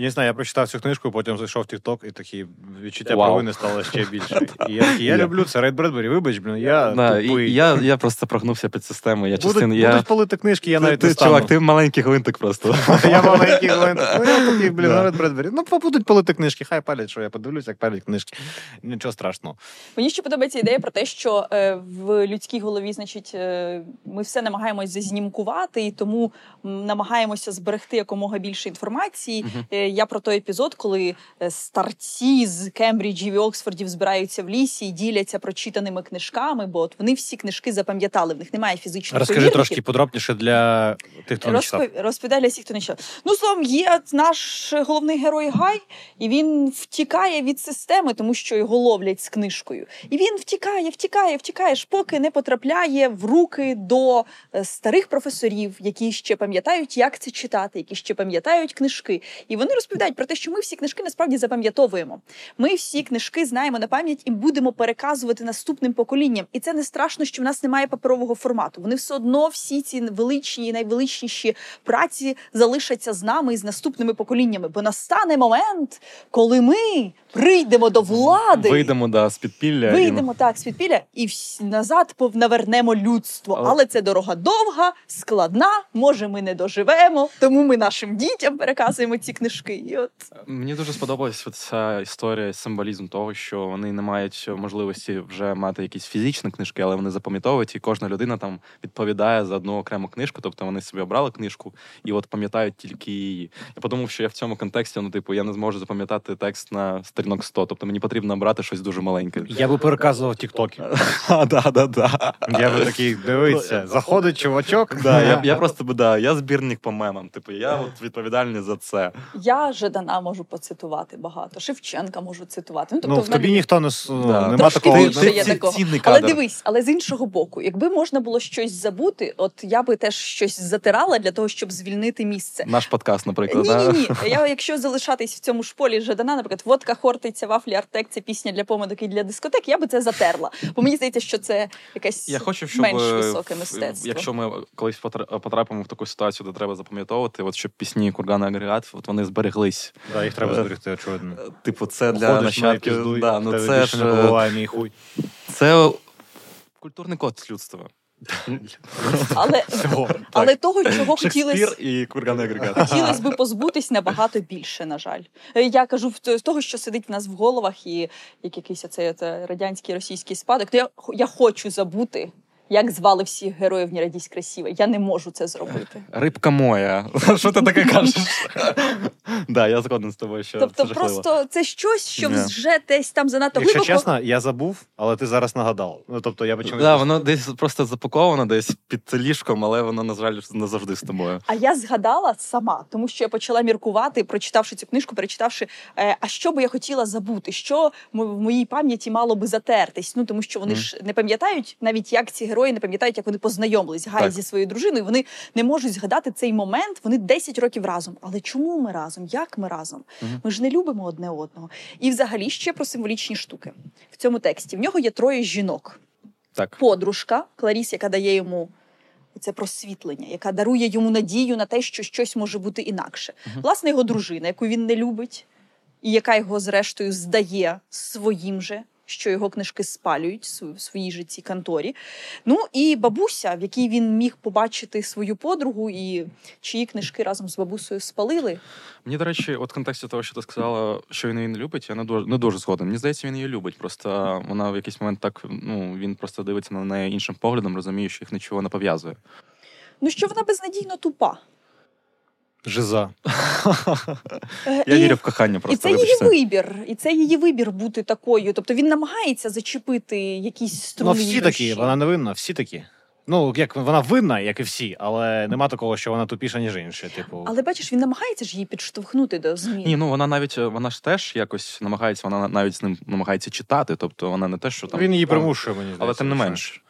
[SPEAKER 3] Я не знаю, я прочитав цю книжку, потім зайшов в TikTok, і такі відчуття
[SPEAKER 1] Вау.
[SPEAKER 3] провини стало ще більше. І я такий, я люблю це Рейд Бредбері, вибач, блін, я
[SPEAKER 1] Да,
[SPEAKER 3] тупий.
[SPEAKER 1] і я, я просто прогнувся під систему. Я
[SPEAKER 3] Будуть,
[SPEAKER 1] частин, я...
[SPEAKER 3] будуть палити книжки, я
[SPEAKER 1] ти,
[SPEAKER 3] навіть
[SPEAKER 1] ти,
[SPEAKER 3] не стану.
[SPEAKER 1] чувак, ти маленький гвинтик просто.
[SPEAKER 3] Я маленький Глент. Ну, я такий, блін,
[SPEAKER 1] Да.
[SPEAKER 3] Ред Бредбері. Ну, будуть палити книжки, хай палять, що я подивлюсь, як палять книжки. Нічого страшного.
[SPEAKER 2] Мені ще подобається ідея про те, що е, в людській голові, значить, е, ми все намагаємось зазнімкувати, і тому намагаємося зберегти якомога більше інформації. Е, я про той епізод, коли е, старці з Кембриджів і Оксфордів збираються в лісі і діляться прочитаними книжками, бо от вони всі книжки запам'ятали, в них немає фізичних
[SPEAKER 3] Розкажи
[SPEAKER 2] примірників.
[SPEAKER 3] трошки подробніше для тих, хто не читав.
[SPEAKER 2] Розпов... Розповідай для всіх, хто не читав. Ну, словом, є наш головний герой Гай, і він втікає від системи, тому що його ловлять з книжкою. І він втікає, втікає, втікає, ж поки не потрапляє в руки до е, старих професорів, які ще пам'ятають, як це читати, які ще пам'ятають книжки. І вони розповідають про те, що ми всі книжки насправді запам'ятовуємо. Ми всі книжки знаємо на пам'ять і будемо переказувати наступним поколінням. І це не страшно, що в нас немає паперового формату. Вони все одно всі ці величні і найвеличніші праці залишаться з нами і з наступними поколіннями. Бо настане момент, коли ми прийдемо до влади.
[SPEAKER 1] Вийдемо да, з підпілля. і-
[SPEAKER 2] Вийдемо так з підпілля і вс- назад пов- навернемо людство.
[SPEAKER 1] Але-
[SPEAKER 2] Але це дорога довга, складна. Може, ми не доживемо, тому ми нашим дітям переказуємо ці книжки. І от
[SPEAKER 1] Мені дуже сподобалась ця історія, символізм того, що вони не мають можливості вже мати якісь фізичні книжки, але вони запам'ятовують, і кожна людина там відповідає за одну окрему книжку. Тобто вони собі обрали книжку і от пам'ятають тільки її. Я подумав, що я в цьому контексті, ну, типу, я не зможу запам'ятати текст на сторінок 100. Тобто мені потрібно обрати щось дуже маленьке.
[SPEAKER 3] Я би переказував тіктоки.
[SPEAKER 1] Да, да, да.
[SPEAKER 3] Я би такий, дивиться, заходить чувачок.
[SPEAKER 1] Да, я, я просто би да, я збірник по мемам. Типу, я от відповідальний за це.
[SPEAKER 2] Я Жадана можу поцитувати багато, Шевченка можу цитувати. Ну,
[SPEAKER 3] Ну,
[SPEAKER 2] тобто,
[SPEAKER 3] в
[SPEAKER 2] в мене
[SPEAKER 3] тобі ніхто не ну,
[SPEAKER 1] Да.
[SPEAKER 3] нема
[SPEAKER 2] Трошки
[SPEAKER 3] такого.
[SPEAKER 2] більше
[SPEAKER 3] ну,
[SPEAKER 2] є такого.
[SPEAKER 1] цінний
[SPEAKER 2] Але дивись, але з іншого боку, якби можна було щось забути, от я би теж щось затирала для того, щоб звільнити місце.
[SPEAKER 1] Наш подкаст, наприклад.
[SPEAKER 2] Ні, ні, ні. Я якщо залишатись в цьому ж полі Жадана, наприклад, водка, хортиця, вафлі, артек, це пісня для помадок і для дискотек, я би це затерла. Бо мені здається, що це якесь
[SPEAKER 1] Я хочу, щоб
[SPEAKER 2] менш
[SPEAKER 1] е,
[SPEAKER 2] високе мистецтво.
[SPEAKER 1] Якщо ми колись потрапимо в таку ситуацію, де треба запам'ятовувати, от щоб пісні кургана агрегат, от вони збереглись.
[SPEAKER 3] Да, їх треба
[SPEAKER 1] Е,
[SPEAKER 3] зберегти, очевидно.
[SPEAKER 1] Е, Типу, це для
[SPEAKER 3] Ходиш,
[SPEAKER 1] нащадків.
[SPEAKER 3] піздуй,
[SPEAKER 1] Да, ну це ж
[SPEAKER 3] не
[SPEAKER 1] е,
[SPEAKER 3] буває мій хуй.
[SPEAKER 1] це культурний код людства.
[SPEAKER 2] Але,
[SPEAKER 3] Всього.
[SPEAKER 2] але того, чого хотілося.
[SPEAKER 1] І.
[SPEAKER 2] Хотілося би позбутись набагато більше, на жаль. Я кажу з того, що сидить в нас в головах, і як якийсь оцей е, радянський російський спадок. То я, я хочу забути, як звали всіх героїв «Не радість красиво». Я не можу це зробити.
[SPEAKER 1] Рибка моя. Що ти таке кажеш? Да, я згоден з тобою, що
[SPEAKER 2] Тобто,
[SPEAKER 1] це
[SPEAKER 2] просто це щось, що вже десь там занадто
[SPEAKER 3] Якщо чесно, я забув, але ти зараз нагадав. Ну, тобто я почав.
[SPEAKER 1] Да, воно десь просто запаковано, десь під ліжком, але воно, на жаль, не завжди з тобою.
[SPEAKER 2] А я згадала сама, тому що я почала міркувати, прочитавши цю книжку, перечитавши, е, а що би я хотіла забути, що в моїй пам'яті мало би затертись. Ну тому що вони ж не пам'ятають, навіть як ці герої не пам'ятають, як вони познайомились Гай
[SPEAKER 1] Так.
[SPEAKER 2] зі своєю дружиною. Вони не можуть згадати цей момент. Вони 10 років разом. Але чому ми разом? Як ми разом?
[SPEAKER 1] Мгм.
[SPEAKER 2] Ми ж не любимо одне одного. І взагалі ще про символічні штуки в цьому тексті. В нього є троє жінок
[SPEAKER 1] Так.
[SPEAKER 2] подружка Кларіс, яка дає йому це просвітлення, яка дарує йому надію на те, що щось може бути інакше.
[SPEAKER 1] Мгм.
[SPEAKER 2] Власне, його дружина, яку він не любить, і яка його, зрештою, здає своїм же. Що його книжки спалюють в своїй же цій конторі. Ну і бабуся, в якій він міг побачити свою подругу, і чиї книжки разом з бабусею спалили.
[SPEAKER 1] Мені, до речі, от в контексті того, що ти сказала, що він її не любить, я не дуже не дуже згоден. Мені здається, він її любить. Просто вона в якийсь момент так, ну він просто дивиться на неї іншим поглядом, розуміє, що їх нічого не пов'язує.
[SPEAKER 2] Ну що вона безнадійно тупа.
[SPEAKER 3] Жиза.
[SPEAKER 2] Е,
[SPEAKER 1] Я вірю в кохання
[SPEAKER 2] І
[SPEAKER 1] просто
[SPEAKER 2] це її вибір, і це її вибір бути такою. Тобто він намагається зачепити якісь
[SPEAKER 3] Ну, всі такі, вона не винна, всі такі. Ну, як вона винна, як і всі, але нема такого, що вона тупіша, ніж інші. Типу,
[SPEAKER 2] Але бачиш, він намагається ж її підштовхнути до змін.
[SPEAKER 1] Ні, ну вона навіть вона ж теж якось намагається, вона навіть з ним намагається читати. Тобто вона не те, що там
[SPEAKER 3] він її примушує, мені здається.
[SPEAKER 1] але тим не
[SPEAKER 3] що.
[SPEAKER 1] менш.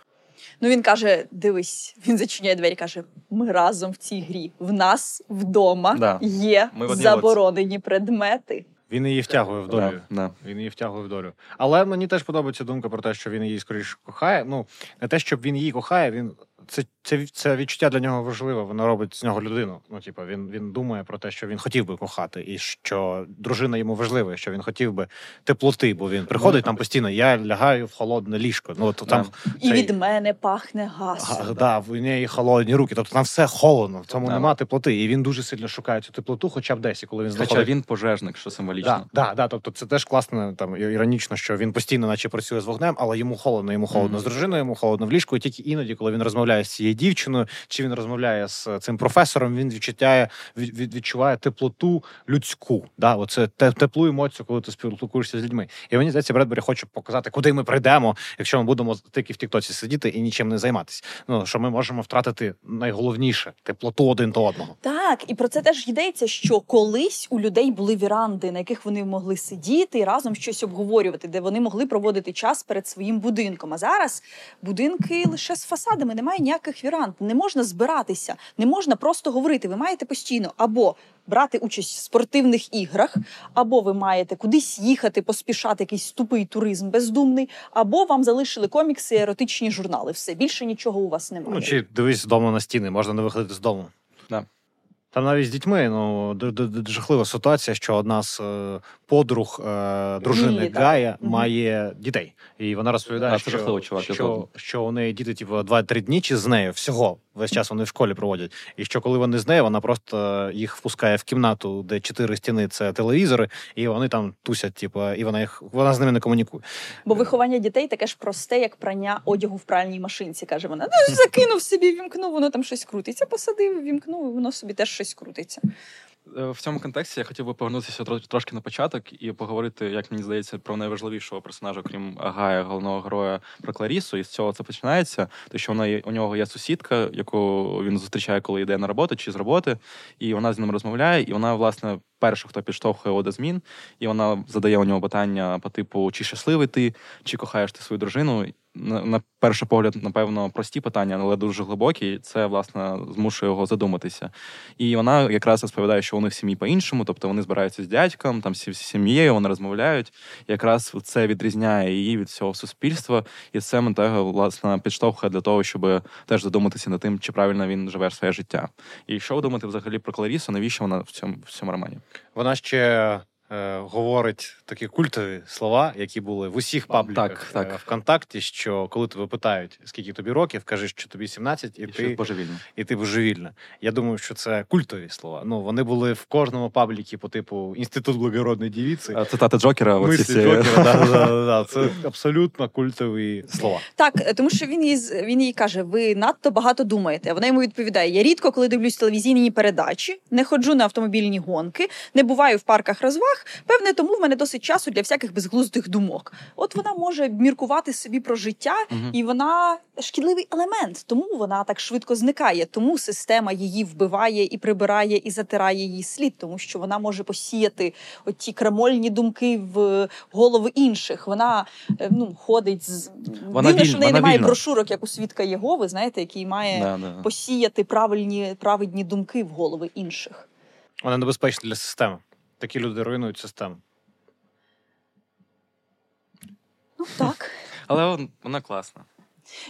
[SPEAKER 2] Ну він каже: дивись, він зачиняє двері, каже: ми разом в цій грі. В нас вдома
[SPEAKER 1] Да.
[SPEAKER 2] є
[SPEAKER 1] Ми
[SPEAKER 2] заборонені предмети.
[SPEAKER 3] Він її втягує в долю.
[SPEAKER 1] Да, да.
[SPEAKER 3] Він її втягує в долю. Але мені теж подобається думка про те, що він її скоріше кохає. Ну, не те, щоб він її кохає, він. Це, це, це відчуття для нього важливе, воно робить з нього людину. Ну, типу, він, він думає про те, що він хотів би кохати, і що дружина йому важлива, що він хотів би теплоти, бо він приходить там постійно. Я лягаю в холодне ліжко. Ну, то там
[SPEAKER 2] І
[SPEAKER 3] цей-
[SPEAKER 2] від мене пахне газом.
[SPEAKER 3] Га- Да, в неї холодні руки. Тобто там все холодно, в цьому
[SPEAKER 1] Да.
[SPEAKER 3] нема теплоти. І він дуже сильно шукає цю теплоту, хоча б десь, і коли він
[SPEAKER 1] Хоча він пожежник, що символічно.
[SPEAKER 3] Да, да, да, тобто це теж класно, там іронічно, що він постійно, наче працює з вогнем, але йому холодно, йому холодно
[SPEAKER 1] Мгм.
[SPEAKER 3] з дружиною, йому холодно в ліжку. І тільки іноді, коли він розмовляє з цією дівчиною, чи він розмовляє з цим професором, він відчуття від, від- відчуває теплоту людську. Да, оце теплу емоцію, коли ти спілкуєшся з людьми. І мені здається, Бредбері хоче показати, куди ми прийдемо, якщо ми будемо тільки в Тіктоці сидіти і нічим не займатися. Ну що ми можемо втратити найголовніше теплоту один до одного.
[SPEAKER 2] Так, і про це теж йдеться, що колись у людей були віранди, на яких вони могли сидіти і разом щось обговорювати, де вони могли проводити час перед своїм будинком. А зараз будинки лише з фасадами, немає ніяких вірант. Не можна збиратися, не можна просто говорити. Ви маєте постійно або брати участь в спортивних іграх, або ви маєте кудись їхати, поспішати, якийсь тупий туризм бездумний, або вам залишили комікси, і еротичні журнали. Все більше нічого у вас немає.
[SPEAKER 3] Ну, чи дивись вдома на стіни, можна не виходити з дому.
[SPEAKER 1] Да.
[SPEAKER 3] Там навіть з дітьми ну, жахлива ситуація, що одна з е, подруг е, дружини
[SPEAKER 2] Ні.
[SPEAKER 3] Гая
[SPEAKER 2] так.
[SPEAKER 3] має дітей. І вона розповідає,
[SPEAKER 1] А,
[SPEAKER 3] що,
[SPEAKER 1] жахливо, чувак,
[SPEAKER 3] що, що у неї діти, типу, 2-3 дні чи з нею всього. Весь час вони в школі проводять. І що коли вони з нею, вона просто їх впускає в кімнату, де чотири стіни це телевізори, і вони там тусять, типу, і вона їх вона з ними не комунікує.
[SPEAKER 2] Бо виховання дітей таке ж просте, як прання одягу в пральній машинці, каже вона. Ну, закинув собі, вімкнув, воно там щось крутиться, посадив, вімкнув, воно собі теж щось крутиться.
[SPEAKER 1] Е, в цьому контексті я хотів би повернутися трошки на початок і поговорити, як мені здається, про найважливішого персонажа, крім Гая, головного героя про Кларісу. І з цього це починається. То що вона у нього є сусідка, яку він зустрічає, коли йде на роботу чи з роботи, і вона з ним розмовляє, і вона, власне, перша, хто підштовхує його до змін, і вона задає у нього питання по типу: чи щасливий ти, чи кохаєш ти свою дружину на, перший погляд, напевно, прості питання, але дуже глибокі. Це власне змушує його задуматися. І вона якраз розповідає, що них в сім'ї по-іншому, тобто вони збираються з дядьком, там всі сім'єю, вони розмовляють. І якраз це відрізняє її від всього суспільства, і це Монтего, власне підштовхує для того, щоб теж задуматися над тим, чи правильно він живе своє життя. І що ви думаєте взагалі про Кларісу? Навіщо вона в цьому в цьому романі?
[SPEAKER 3] Вона ще Е, говорить такі культові слова, які були в усіх пабліках
[SPEAKER 1] так, так.
[SPEAKER 3] Е, ВКонтакті, що коли тебе питають, скільки тобі років, кажеш, що тобі 17, і, і ти
[SPEAKER 1] божевільна.
[SPEAKER 3] І ти божевільна. Я думаю, що це культові слова. Ну вони були в кожному паблікі по типу інститут благородної дівіці.
[SPEAKER 1] Цитати Джокера.
[SPEAKER 3] Мислі Джокера, да, да, да, Це абсолютно культові слова.
[SPEAKER 2] Так, е, тому що він їй він їй каже: ви надто багато думаєте. Вона йому відповідає: Я рідко, коли дивлюсь телевізійні передачі, не ходжу на автомобільні гонки, не буваю в парках розваг. Певне, тому в мене досить часу для всяких безглуздих думок. От вона може міркувати собі про життя, угу. і вона шкідливий елемент, тому вона так швидко зникає. Тому система її вбиває і прибирає, і затирає її слід, тому що вона може посіяти оті крамольні думки в голови інших. Вона е, ну ходить з
[SPEAKER 1] вона
[SPEAKER 2] Дивно, що в неї немає
[SPEAKER 1] вільна.
[SPEAKER 2] брошурок, як у свідка Єгови, знаєте, який має
[SPEAKER 1] да, да.
[SPEAKER 2] посіяти правильні праведні думки в голови інших.
[SPEAKER 3] Вона небезпечна для системи. Такі люди руйнують систему.
[SPEAKER 2] Ну так.
[SPEAKER 1] Але вона класна.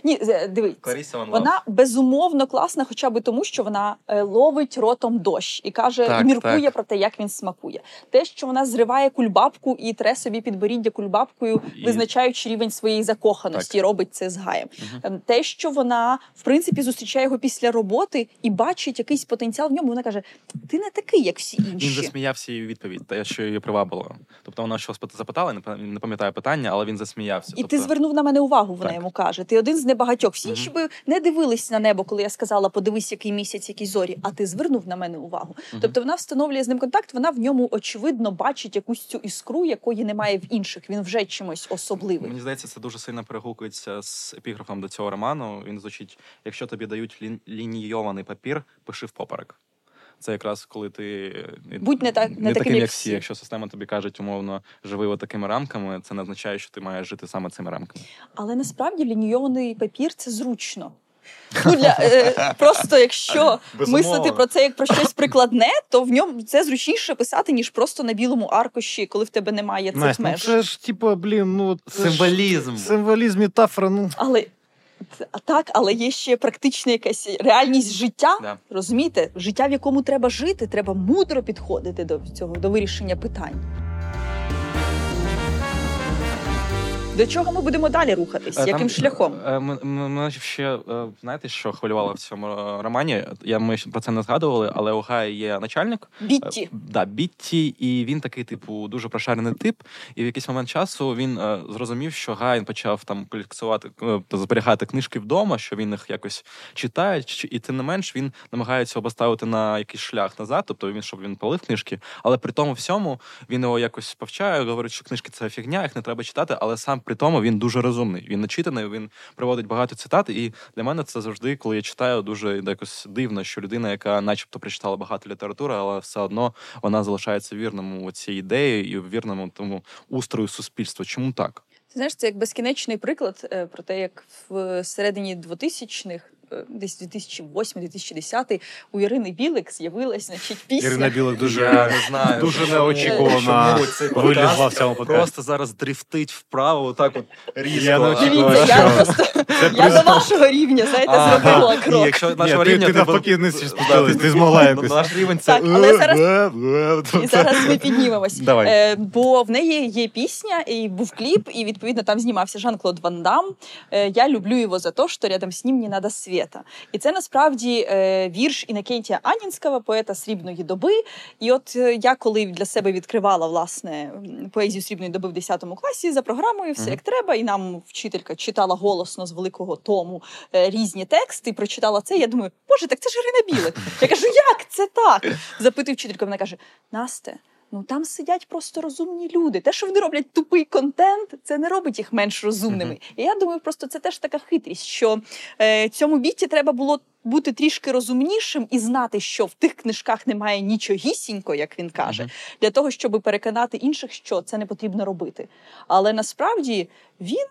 [SPEAKER 2] Ні, дивіться, вона безумовно класна, хоча б тому, що вона е, ловить ротом дощ і каже, так, і міркує так. про те, як він смакує. Те, що вона зриває кульбабку і тре собі підборіддя кульбабкою, і... визначаючи рівень своєї закоханості, так. робить це з гаєм. Угу. Те, що вона в принципі зустрічає його після роботи і бачить якийсь потенціал в ньому. Вона каже: Ти не такий, як всі інші.
[SPEAKER 1] Він засміявся її відповідь, те, що її привабило. Тобто вона щось запитала, не пам'ятає питання, але він засміявся.
[SPEAKER 2] І
[SPEAKER 1] тобто...
[SPEAKER 2] ти звернув на мене увагу. Вона йому каже. Ти один з небагатьох. Всі інші би не дивились на небо, коли я сказала, подивись, який місяць, які зорі. А ти звернув на мене увагу. Тобто вона встановлює з ним контакт. Вона в ньому очевидно бачить якусь цю іскру, якої немає в інших. Він вже чимось особливим.
[SPEAKER 1] Мені здається, це дуже сильно перегукується з епіграфом до цього роману. Він звучить: якщо тобі дають лі... лінійований папір, пиши в поперек. Це якраз коли ти
[SPEAKER 2] будь не так не,
[SPEAKER 1] не
[SPEAKER 2] таким,
[SPEAKER 1] як всі. Якщо система тобі каже, умовно живи такими рамками, це не означає, що ти маєш жити саме цими рамками.
[SPEAKER 2] Але насправді лінійований папір це зручно. Ну, для, е, Просто якщо Безумовно. мислити про це як про щось прикладне, то в ньому це зручніше писати, ніж просто на білому аркуші, коли в тебе немає цих
[SPEAKER 3] Настя,
[SPEAKER 2] ну, меж.
[SPEAKER 3] Ну, це ж типу, блін, ну
[SPEAKER 1] символізм.
[SPEAKER 3] Символізм, метафора. Ну
[SPEAKER 2] але так, але є ще практична якась реальність життя. Да. Розумієте, життя, в якому треба жити, треба мудро підходити до цього до вирішення питань. До чого ми будемо далі рухатись? Е, Яким Там, шляхом?
[SPEAKER 1] Е, ми ще е, знаєте, що хвилювало в цьому романі? Я ми про це не згадували, але у Гая є начальник
[SPEAKER 2] Бітті.
[SPEAKER 1] Да, Бітті, і він такий, типу, дуже прошарений тип. І в якийсь момент часу він зрозумів, що Гай почав там колекціювати зберігати книжки вдома, що він їх якось читає, і тим не менш він намагається обоставити на якийсь шлях назад, тобто він щоб він палив книжки, але при тому всьому він його якось повчає, говорить, що книжки це фігня, їх не треба читати, але сам при тому він дуже розумний. Він начитаний, він приводить багато цитат. І для мене це завжди, коли я читаю, дуже якось дивно, що людина, яка, начебто, прочитала багато літератури, але все одно вона залишається вірному цій ідеї і вірному тому устрою суспільства. Чому так?
[SPEAKER 2] Ти знаєш, це як безкінечний приклад е, про те, як в середині 2000-х Е, десь 2008-2010 у Ірини Білик з'явилась значить, пісня.
[SPEAKER 3] Ірина Білик дуже Я не знаю, дуже неочікувано вилізла в цьому подкасті.
[SPEAKER 1] Просто зараз дрифтить вправо, так от різко.
[SPEAKER 2] Я не Дивіться, я просто я до вашого рівня, знаєте, зробила крок.
[SPEAKER 1] Якщо нашого рівня
[SPEAKER 3] ти навпаки не спустилась, ти змогла якось.
[SPEAKER 1] Наш рівень це...
[SPEAKER 2] Але зараз, і зараз ми піднімемось. Давай. Е, бо в неї є пісня, і був кліп, і відповідно там знімався Жан-Клод Ван Дам. Е, я люблю його за те, що рядом з ним не треба світ. Світа. І це насправді е, вірш Інакентія Анінського, поета срібної доби. І от е, я коли для себе відкривала власне поезію срібної доби в 10 класі за програмою, все
[SPEAKER 1] Мгм.
[SPEAKER 2] як треба, і нам вчителька читала голосно з великого тому е, різні тексти, і прочитала це. Я думаю, боже, так це ж Ірина Білик. Я кажу, як це так? Запитую вчительку, вона каже: Насте. Ну там сидять просто розумні люди. Те, що вони роблять тупий контент, це не робить їх менш розумними. І я думаю, просто це теж така хитрість, що е, цьому біті треба було бути трішки розумнішим і знати, що в тих книжках немає нічогісінько, як він каже,
[SPEAKER 1] Мгм.
[SPEAKER 2] для того, щоб переконати інших, що це не потрібно робити. Але насправді він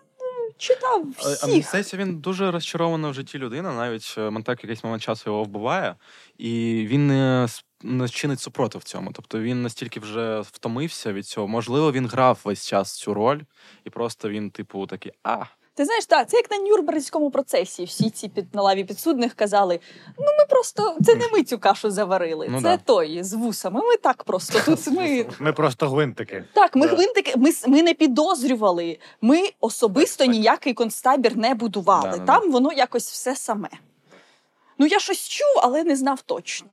[SPEAKER 2] читав
[SPEAKER 1] А- А мені
[SPEAKER 2] всіх.
[SPEAKER 1] здається, він дуже розчарована в житті людина. Навіть е, Монтек якийсь момент часу його вбиває, і він не, не чинить супротив цьому. Тобто він настільки вже втомився від цього. Можливо, він грав весь час цю роль, і просто він, типу, такий а.
[SPEAKER 2] Ти знаєш, так, це як на Нюрнберзькому процесі. Всі ці під на лаві підсудних казали: ну ми просто це не ми цю кашу заварили,
[SPEAKER 1] Ну
[SPEAKER 2] це
[SPEAKER 1] да.
[SPEAKER 2] той з вусами. Ми так просто тут ми.
[SPEAKER 3] Ми просто гвинтики.
[SPEAKER 2] Так, ми гвинтики, ми, ми не підозрювали. Ми особисто ніякий концтабір не будували. Там воно якось все саме. Ну, я щось чув, але не знав точно.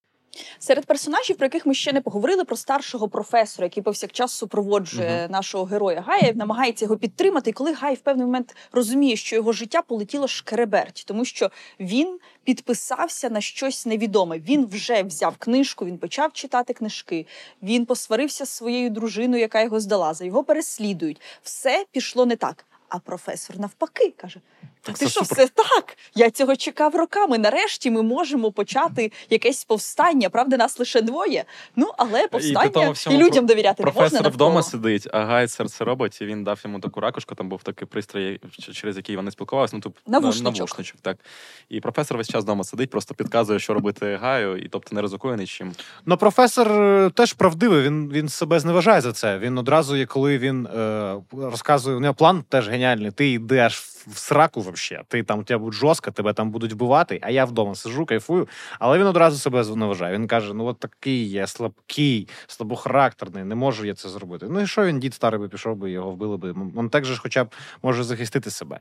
[SPEAKER 2] Серед персонажів, про яких ми ще не поговорили, про старшого професора, який повсякчас супроводжує нашого героя Гая, намагається його підтримати. І коли Гай в певний момент розуміє, що його життя полетіло шкереберть, тому що він підписався на щось невідоме. Він вже взяв книжку, він почав читати книжки. Він посварився з своєю дружиною, яка його здала. За його переслідують. Все пішло не так. А професор навпаки каже: Так ти що,
[SPEAKER 1] супер.
[SPEAKER 2] все так? Я цього чекав роками. Нарешті ми можемо почати якесь повстання. Правда, нас лише двоє. Ну але повстання і,
[SPEAKER 1] всьому
[SPEAKER 2] людям
[SPEAKER 1] про-
[SPEAKER 2] довіряти не можна.
[SPEAKER 1] Професор
[SPEAKER 2] навколо.
[SPEAKER 1] вдома сидить, а Гай серце робить, і він дав йому таку ракушку, там був такий пристрій, через який вони спілкувалися. Ну, тут
[SPEAKER 2] Навушничок.
[SPEAKER 1] навушничок, так. І професор весь час вдома сидить, просто підказує, що робити Гаю, і тобто не ризикує нічим.
[SPEAKER 3] Ну, професор е, теж правдивий. Він, він себе зневажає за це. Він одразу, коли він е, розказує, у нього план теж геніальний. Ти йдеш в, сраку вообще. Ти там у тебе буде жорстко, тебе там будуть вбивати, а я вдома сижу, кайфую. Але він одразу себе зневажає. Він каже: ну от такий я слабкий, слабохарактерний, не можу я це зробити. Ну і що він дід старий би пішов би, його вбили би. Він так же ж хоча б може захистити себе.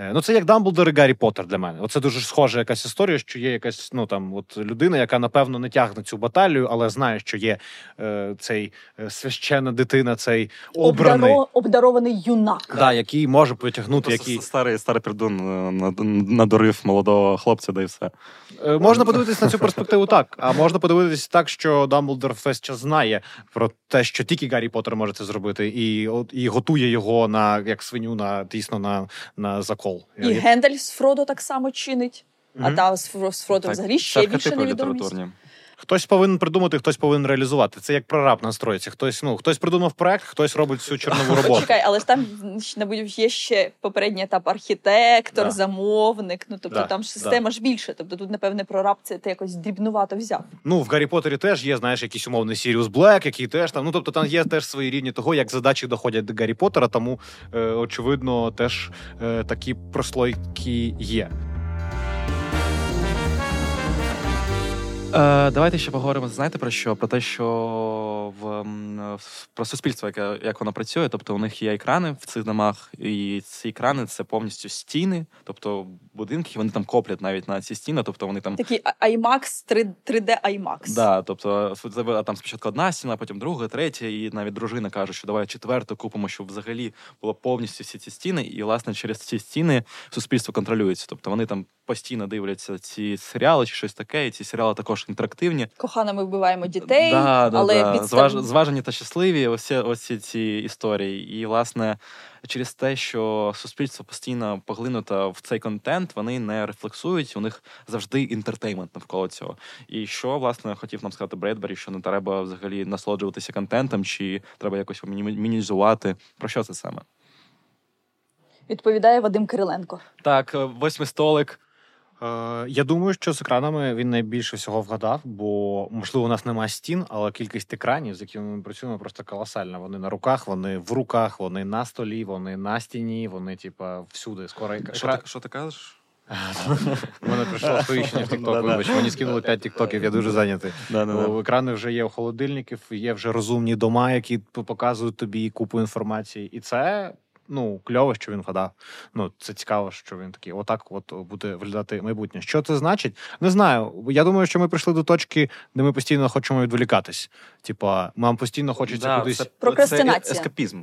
[SPEAKER 3] Е, Ну, це як Дамблдор і Гаррі Поттер для мене. Оце дуже схожа якась історія, що є якась ну там от людина, яка напевно не тягне цю баталію, але знає, що є е, цей е, священна дитина, цей обраний,
[SPEAKER 2] Обдаро- обдарований юнак.
[SPEAKER 3] да, який може потягнути, який
[SPEAKER 1] старий, старий придун е, надурив молодого хлопця, да і все.
[SPEAKER 3] Е, можна подивитися на цю перспективу так. А можна подивитися так, що Дамблдор весь час знає про те, що тільки Гаррі Поттер може це зробити, і от і готує його на як свиню на дійсно на, на закол.
[SPEAKER 2] І Гендель з Фродо так само чинить. А
[SPEAKER 3] там
[SPEAKER 2] та з Фродо взагалі ще більше
[SPEAKER 1] архетипи
[SPEAKER 2] невідомість.
[SPEAKER 3] Хтось повинен придумати, хтось повинен реалізувати. Це як прораб настроїться. Хтось ну хтось придумав проект, хтось робить всю чорнову роботу.
[SPEAKER 2] Чекай, але ж там мабуть, є ще попередній етап архітектор,
[SPEAKER 3] Да.
[SPEAKER 2] замовник. Ну тобто
[SPEAKER 3] Да,
[SPEAKER 2] там система ж більше. Тобто тут, напевне, прораб це ти якось дрібнувато взяв.
[SPEAKER 3] Ну в Гаррі Поттері теж є, знаєш, якийсь умовний Сіріус Блек, який теж там. Ну тобто там є теж свої рівні того, як задачі доходять до Гаррі Поттера, тому е, очевидно теж е, такі прослойки є.
[SPEAKER 1] Е, давайте ще поговоримо. Знаєте про що? Про те, що в, про суспільство, яке як воно працює. Тобто у них є екрани в цих домах, і ці екрани це повністю стіни, тобто будинки, вони там коплять навіть на ці стіни, тобто вони там.
[SPEAKER 2] Такий а- IMAX, 3, 3D IMAX.
[SPEAKER 1] Да, тобто там спочатку одна стіна, потім друга, третя, і навіть дружина каже, що давай четверту купимо, щоб взагалі було повністю всі ці стіни. І власне через ці стіни суспільство контролюється. Тобто вони там постійно дивляться ці серіали чи щось таке. І ці серіали також інтерактивні.
[SPEAKER 2] Кохана, ми вбиваємо дітей,
[SPEAKER 1] Да, да,
[SPEAKER 2] але
[SPEAKER 1] да.
[SPEAKER 2] відстав...
[SPEAKER 1] Зваж, зважені та щасливі, ось, ось ці- історії. І, власне, через те, що суспільство постійно поглинуто в цей контент, вони не рефлексують, у них завжди інтертеймент навколо цього. І що, власне, хотів нам сказати Бредбері, що не треба взагалі насолоджуватися контентом, чи треба якось мінімізувати. Про що це саме?
[SPEAKER 2] відповідає Вадим Кириленко.
[SPEAKER 1] Так, восьмий столик.
[SPEAKER 3] Е, я думаю, що з екранами він найбільше всього вгадав, бо можливо у нас немає стін, але кількість екранів, з якими ми працюємо, просто колосальна. Вони на руках, вони в руках, вони на столі, вони на стіні, вони, типа, всюди. Скоро екра-
[SPEAKER 1] ти, що ти кажеш?
[SPEAKER 3] У мене прийшло сповіщення в TikTok,
[SPEAKER 1] Да-да.
[SPEAKER 3] вибач, мені скинули 5 тіктоків, я дуже зайнятий. Екрани вже є у холодильників, є вже розумні дома, які показують тобі купу інформації. І це ну, кльово, що він вгадав. Ну, це цікаво, що він такий, отак от буде виглядати майбутнє. Що це значить? Не знаю. Я думаю, що ми прийшли до точки, де ми постійно хочемо відволікатись. Типа, нам постійно хочеться
[SPEAKER 1] Да,
[SPEAKER 3] кудись.
[SPEAKER 1] це,
[SPEAKER 2] Прокрастинація.
[SPEAKER 1] Це ескапізм.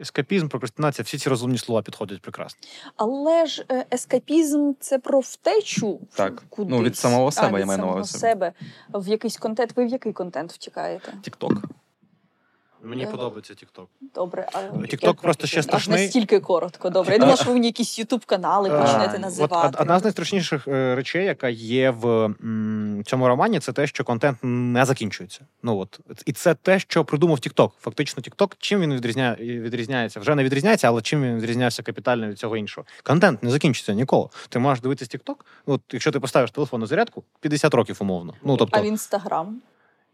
[SPEAKER 3] Ескапізм, прокрастинація, всі ці розумні слова підходять прекрасно.
[SPEAKER 2] Але ж е, ескапізм це про втечу
[SPEAKER 1] Так.
[SPEAKER 2] кудись.
[SPEAKER 1] Ну, від самого себе,
[SPEAKER 2] а, від
[SPEAKER 1] я маю на увазі.
[SPEAKER 2] себе в якийсь контент. Ви в який контент втікаєте?
[SPEAKER 1] Тікток.
[SPEAKER 3] Мені
[SPEAKER 2] Е,
[SPEAKER 3] подобається TikTok.
[SPEAKER 2] Добре, а
[SPEAKER 3] TikTok просто ще
[SPEAKER 2] аж настільки коротко. Добре. Я думала, що ви мені якісь ютуб канали почнете називати.
[SPEAKER 3] од- одна з найстрашніших е, речей, яка є в цьому романі, це те, що контент не закінчується. Ну от і це те, що придумав TikTok. Фактично, TikTok, чим він відрізняє відрізняється? Вже не відрізняється, але чим він відрізняється капітально від цього іншого? Контент не закінчиться ніколи. Ти можеш дивитись TikTok, От якщо ти поставиш телефон на зарядку, 50 років умовно. Ну тобто А
[SPEAKER 2] в інстаграм.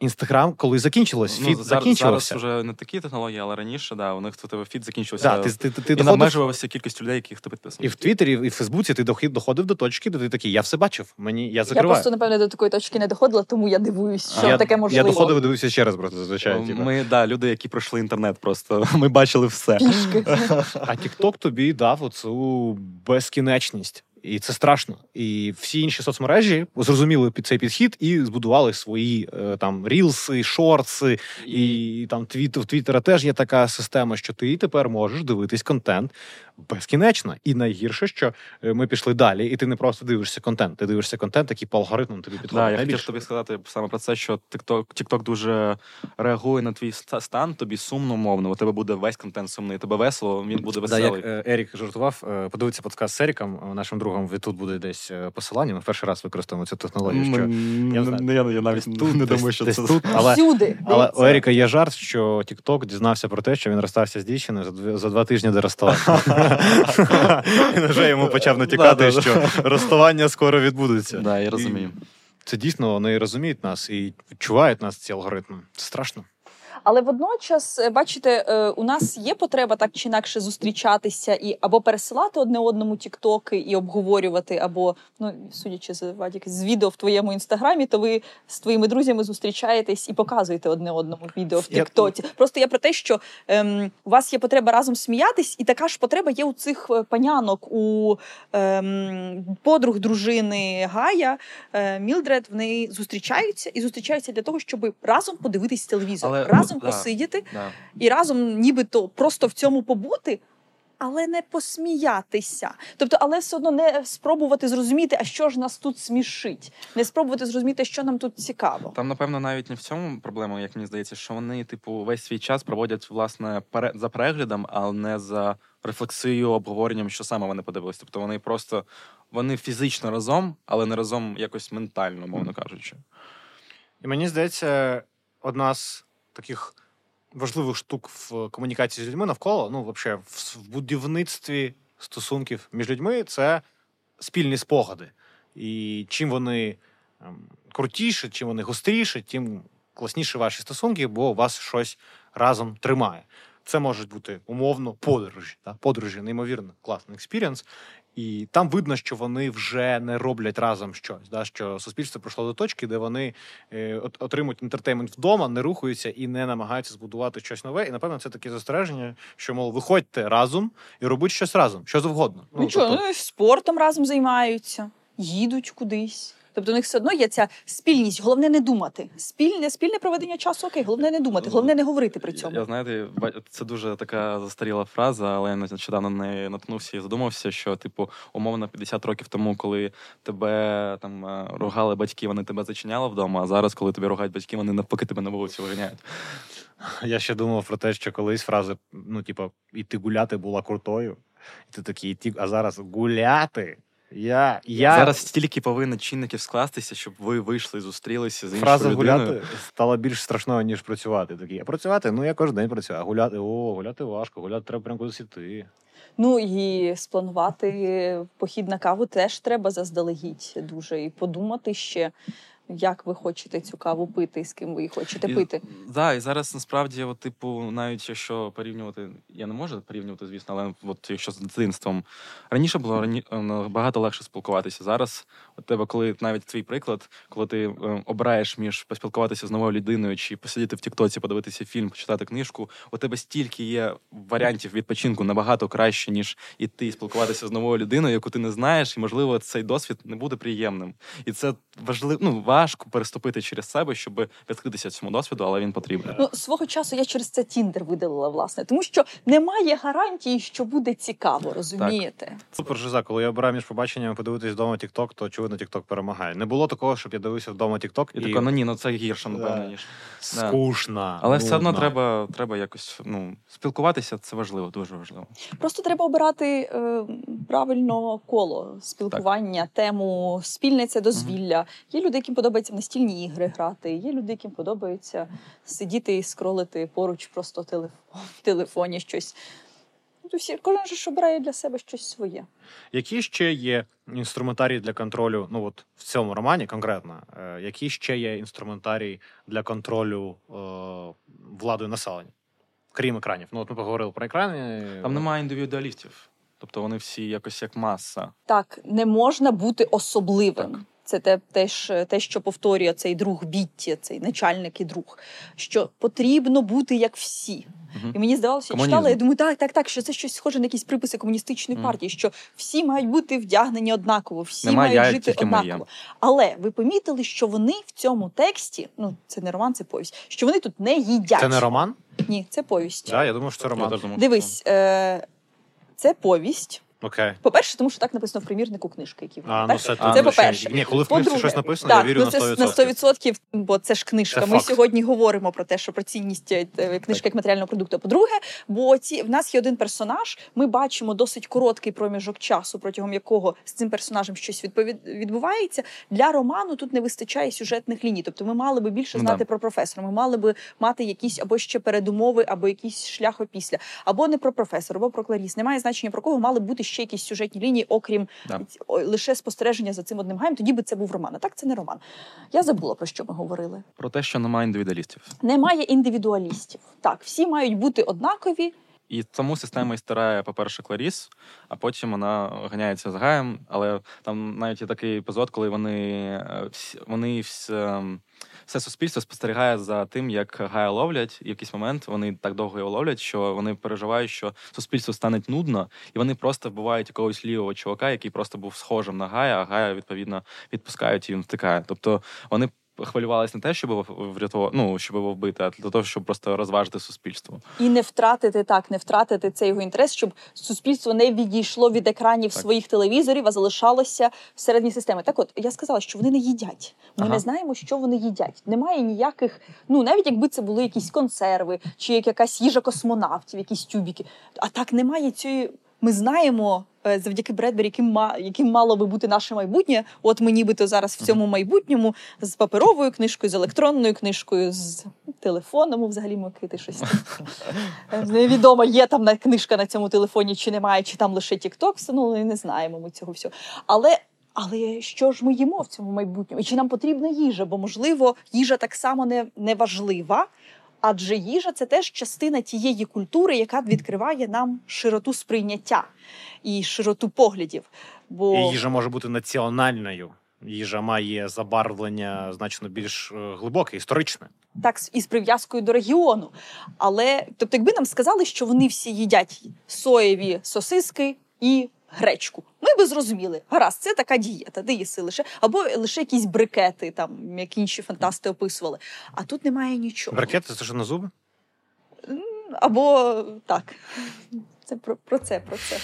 [SPEAKER 3] Інстаграм, коли закінчилось,
[SPEAKER 1] Ну,
[SPEAKER 3] фіт
[SPEAKER 1] зараз,
[SPEAKER 3] закінчився.
[SPEAKER 1] зараз вже не такі технології, але раніше, да, у них тут тебе фіт закінчився.
[SPEAKER 3] Да, ти, ти, ти, ти
[SPEAKER 1] і
[SPEAKER 3] доходив,
[SPEAKER 1] обмежувався кількість людей, яких ти підписав.
[SPEAKER 3] і в Твіттері, і в Фейсбуці ти дохід- доходив до точки, де ти такий, я все бачив, мені я
[SPEAKER 2] Я просто напевне до такої точки не доходила, тому я дивуюсь, що
[SPEAKER 3] я,
[SPEAKER 2] таке можливо.
[SPEAKER 3] Я доходив і дивився ще раз просто зазвичай. типу.
[SPEAKER 1] Ми, да, люди, які пройшли інтернет, просто ми бачили все.
[SPEAKER 2] Пішки.
[SPEAKER 3] А TikTok тобі дав оцю безкінечність. І це страшно. І всі інші соцмережі зрозуміли під цей підхід і збудували свої е, там рілси, шорси, і там твіт, в Твіттера теж є така система, що ти тепер можеш дивитись контент безкінечно. І найгірше, що е, ми пішли далі, і ти не просто дивишся контент, ти дивишся контент, який по алгоритмам тобі підходить.
[SPEAKER 1] Да, я хотів тобі сказати саме про це, що TikTok, TikTok дуже реагує на твій стан, тобі сумно мовно, у тебе буде весь контент сумний, тебе весело, він буде
[SPEAKER 3] Да, як е, Ерік жартував, е, подивиться подкаст з Еріком, нашим другом. Тут буде десь посилання. Ми перший раз використовуємо цю технологію. Що я знаю.
[SPEAKER 1] ну, я, я навіть
[SPEAKER 3] тут,
[SPEAKER 1] не думаю, що
[SPEAKER 3] десь
[SPEAKER 1] це
[SPEAKER 3] тут, але
[SPEAKER 2] Всюди.
[SPEAKER 3] Але у Еріка є жарт, що TikTok дізнався про те, що він розстався з дівчиною за дві за два тижні до розставання. Він вже йому почав натякати, що розставання скоро відбудеться.
[SPEAKER 1] Да, я розумію.
[SPEAKER 3] Це дійсно вони розуміють нас і відчувають нас ці алгоритми. Це страшно.
[SPEAKER 2] Але водночас, е, бачите, е, у нас є потреба так чи інакше зустрічатися і або пересилати одне одному тіктоки і обговорювати, або ну судячи з Вадік, з відео в твоєму інстаграмі, то ви з твоїми друзями зустрічаєтесь і показуєте одне одному відео в
[SPEAKER 3] Я-
[SPEAKER 2] Тіктоці. Просто я про те, що ем, у вас є потреба разом сміятись, і така ж потреба є у цих е, панянок, у ем, подруг дружини Гая. Е, Мілдред вони зустрічаються і зустрічаються для того, щоб разом подивитись телевізор,
[SPEAKER 1] Але,
[SPEAKER 2] разом
[SPEAKER 1] ну, да.
[SPEAKER 2] посидіти
[SPEAKER 1] Да.
[SPEAKER 2] і разом, нібито просто в цьому побути. Але не посміятися, тобто, але все одно не спробувати зрозуміти, а що ж нас тут смішить, не спробувати зрозуміти, що нам тут цікаво.
[SPEAKER 1] Там, напевно, навіть не в цьому проблема, як мені здається, що вони, типу, весь свій час проводять власне пере- за переглядом, а не за рефлексією, обговоренням, що саме вони подивились. Тобто вони просто вони фізично разом, але не разом якось ментально, мовно кажучи.
[SPEAKER 3] І мені здається, одна з таких важливих штук в комунікації з людьми навколо, ну, взагалі, в, будівництві стосунків між людьми це спільні спогади. І чим вони ем, крутіші, чим вони гостріші, тим класніші ваші стосунки, бо вас щось разом тримає. Це можуть бути умовно подорожі. Та? Подорожі, неймовірно, класний experience. І там видно, що вони вже не роблять разом щось. Да? Що суспільство пройшло до точки, де вони е, от- отримують entertainment вдома, не рухаються і не намагаються збудувати щось нове. І напевно це таке застереження, що мов виходьте разом і робіть щось разом, що завгодно.
[SPEAKER 2] Ну, чого,
[SPEAKER 3] тобто,
[SPEAKER 2] ну, спортом разом займаються, їдуть кудись. Тобто у них все одно є ця спільність. Головне не думати. Спільне, спільне проведення часу окей, головне не думати, головне не говорити при цьому.
[SPEAKER 1] Я знаєте, ба- це дуже така застаріла фраза, але я нещодавно неї наткнувся і задумався, що, типу, умовно 50 років тому, коли тебе там е, ругали батьки, вони тебе зачиняли вдома, а зараз, коли тебе ругають батьки, вони навпаки тебе на вулицю виганяють.
[SPEAKER 3] Я ще думав про те, що колись фраза, ну, типу, іти гуляти була крутою. І ти такий, «Іти- а зараз гуляти. Я, я...
[SPEAKER 1] Зараз стільки повинно чинників скластися, щоб ви вийшли зустрілися з іншою
[SPEAKER 3] Фраза
[SPEAKER 1] людиною.
[SPEAKER 3] гуляти стала більш страшною, ніж працювати. Такий, а працювати, ну я кожен день працюю. А гуляти, о, гуляти важко, гуляти треба прямо кудись іти.
[SPEAKER 2] Ну і спланувати похід на каву теж треба заздалегідь дуже. І подумати ще. Як ви хочете цю каву пити, і з ким ви її хочете
[SPEAKER 1] І-
[SPEAKER 2] пити.
[SPEAKER 1] Да, і зараз насправді, от, типу, навіть якщо порівнювати, я не можу порівнювати, звісно, але от якщо з дитинством раніше було рані... е, набагато легше спілкуватися. Зараз у тебе, коли навіть твій приклад, коли ти е, обираєш між поспілкуватися з новою людиною чи посидіти в Тіктоці, подивитися фільм, почитати книжку, у тебе стільки є варіантів відпочинку набагато краще, ніж іти спілкуватися з новою людиною, яку ти не знаєш, і можливо цей досвід не буде приємним. І це важливо, ну важко переступити через себе, щоб відкритися цьому досвіду, але він потрібен.
[SPEAKER 2] Ну, свого часу я через це Тіндер видалила, власне, тому що немає гарантії, що буде цікаво, розумієте?
[SPEAKER 3] Супер жиза, коли я обираю між побаченнями подивитись вдома TikTok, то очевидно TikTok перемагає. Не було такого, щоб я дивився вдома TikTok
[SPEAKER 1] І
[SPEAKER 3] і,
[SPEAKER 1] тако, ну ні, ну це гірше, напевно,
[SPEAKER 3] Да.
[SPEAKER 1] ніж.
[SPEAKER 3] скучно.
[SPEAKER 1] Але все одно треба, треба якось ну, спілкуватися, це важливо, дуже важливо.
[SPEAKER 2] Просто треба обирати е, правильно коло спілкування, тему спільне це дозвілля. Є люди, яким подобається в настільні ігри грати. Є люди, яким подобається сидіти і скролити поруч просто телефон в телефоні щось. Всі кожен же ж обирає для себе щось своє.
[SPEAKER 3] Які ще є інструментарії для контролю? Ну от в цьому романі конкретно, е, які ще є інструментарії для контролю е, владою населення, крім екранів? Ну от ми поговорили про екрани.
[SPEAKER 1] Там немає індивідуалістів. Тобто вони всі якось як маса.
[SPEAKER 2] Так, не можна бути особливим.
[SPEAKER 1] Так.
[SPEAKER 2] Це те, теж те, що повторює цей друг Бітті, цей начальник і друг, що потрібно бути як всі.
[SPEAKER 1] Мгм.
[SPEAKER 2] І мені здавалося, я читала, я думаю, так, так, так, що це щось схоже на якісь приписи комуністичної
[SPEAKER 1] Мгм.
[SPEAKER 2] партії, що всі мають бути вдягнені однаково, всі
[SPEAKER 1] Нема
[SPEAKER 2] мають
[SPEAKER 1] я,
[SPEAKER 2] жити
[SPEAKER 1] тільки моє.
[SPEAKER 2] однаково. Але ви помітили, що вони в цьому тексті, ну це не роман, це повість, що вони тут не їдять.
[SPEAKER 3] Це не роман?
[SPEAKER 2] Ні, це повість.
[SPEAKER 3] Да, я думаю, що це роман.
[SPEAKER 2] Дивись, е- це повість.
[SPEAKER 3] Окей.
[SPEAKER 2] По-перше, тому що так написано в примірнику книжки, які
[SPEAKER 3] А, ну це,
[SPEAKER 2] це
[SPEAKER 3] ще-
[SPEAKER 2] по-перше.
[SPEAKER 3] Ні, коли в книжці
[SPEAKER 2] По-друге,
[SPEAKER 3] щось написано,
[SPEAKER 2] так,
[SPEAKER 3] я вірю
[SPEAKER 2] ну,
[SPEAKER 3] на
[SPEAKER 2] це
[SPEAKER 3] 100%.
[SPEAKER 2] на 100%, бо це ж книжка.
[SPEAKER 3] Це
[SPEAKER 2] Ми
[SPEAKER 3] факт.
[SPEAKER 2] сьогодні говоримо про те, що про цінність е, книжки як матеріального продукту. По-друге, бо ці в нас є один персонаж. Ми бачимо досить короткий проміжок часу, протягом якого з цим персонажем щось відповід... відбувається. Для роману тут не вистачає сюжетних ліній. Тобто, ми мали би більше
[SPEAKER 1] Ну,
[SPEAKER 2] знати
[SPEAKER 1] да.
[SPEAKER 2] про професора. Ми мали би мати якісь або ще передумови, або якийсь шлях опісля, або не про професора, або про Кларіс. Немає значення про кого мали бути ще якісь сюжетні лінії, окрім
[SPEAKER 1] Да.
[SPEAKER 2] лише спостереження за цим одним гаєм. Тоді би це був роман. А так це не роман. Я забула про що ми говорили.
[SPEAKER 1] Про те, що немає індивідуалістів.
[SPEAKER 2] Немає індивідуалістів. Так, всі мають бути однакові.
[SPEAKER 1] І тому система і стирає, по-перше, Кларіс, а потім вона ганяється з Гаєм. Але там навіть є такий епізод, коли вони, е, всі- вони все, суспільство спостерігає за тим, як Гая ловлять. І в якийсь момент вони так довго його ловлять, що вони переживають, що суспільству стане нудно, і вони просто вбивають якогось лівого чувака, який просто був схожим на Гая, а Гая, відповідно, відпускають і він втикає. Тобто вони. Хвилювалися не те, щоб його врятувати, ну щоб його вбити, а для того, щоб просто розважити суспільство.
[SPEAKER 2] І не втратити так, не втратити цей його інтерес, щоб суспільство не відійшло від екранів
[SPEAKER 1] Так.
[SPEAKER 2] своїх телевізорів, а залишалося всередині системи. Так, от я сказала, що вони не їдять. Ми
[SPEAKER 1] Ага.
[SPEAKER 2] не знаємо, що вони їдять. Немає ніяких, ну навіть якби це були якісь консерви чи як якась їжа космонавтів, якісь тюбіки. А так немає цієї. Ми знаємо е, завдяки Бредбері, яким яким мало би бути наше майбутнє. От ми нібито зараз в цьому майбутньому з паперовою книжкою, з електронною книжкою, з телефоном. Взагалі микити щось. Е, Невідомо, є там книжка на цьому телефоні, чи немає, чи там лише TikTok, ну не знаємо ми цього всього. Але. Але що ж ми їмо в цьому майбутньому? І чи нам потрібна їжа? Бо, можливо, їжа так само не, не важлива, адже їжа це теж частина тієї культури, яка відкриває нам широту сприйняття і широту поглядів. Бо
[SPEAKER 3] І їжа може бути національною. Їжа має забарвлення значно більш е, глибоке, історичне.
[SPEAKER 2] так і з- прив'язкою до регіону. Але тобто, якби нам сказали, що вони всі їдять соєві сосиски і гречку, ми би зрозуміли, гаразд, це така дієта, де їси лише або лише якісь брикети, там як інші фантасти описували. А тут немає нічого.
[SPEAKER 3] Брикети це що на зуби?
[SPEAKER 2] Або так. Це про, про це, про це.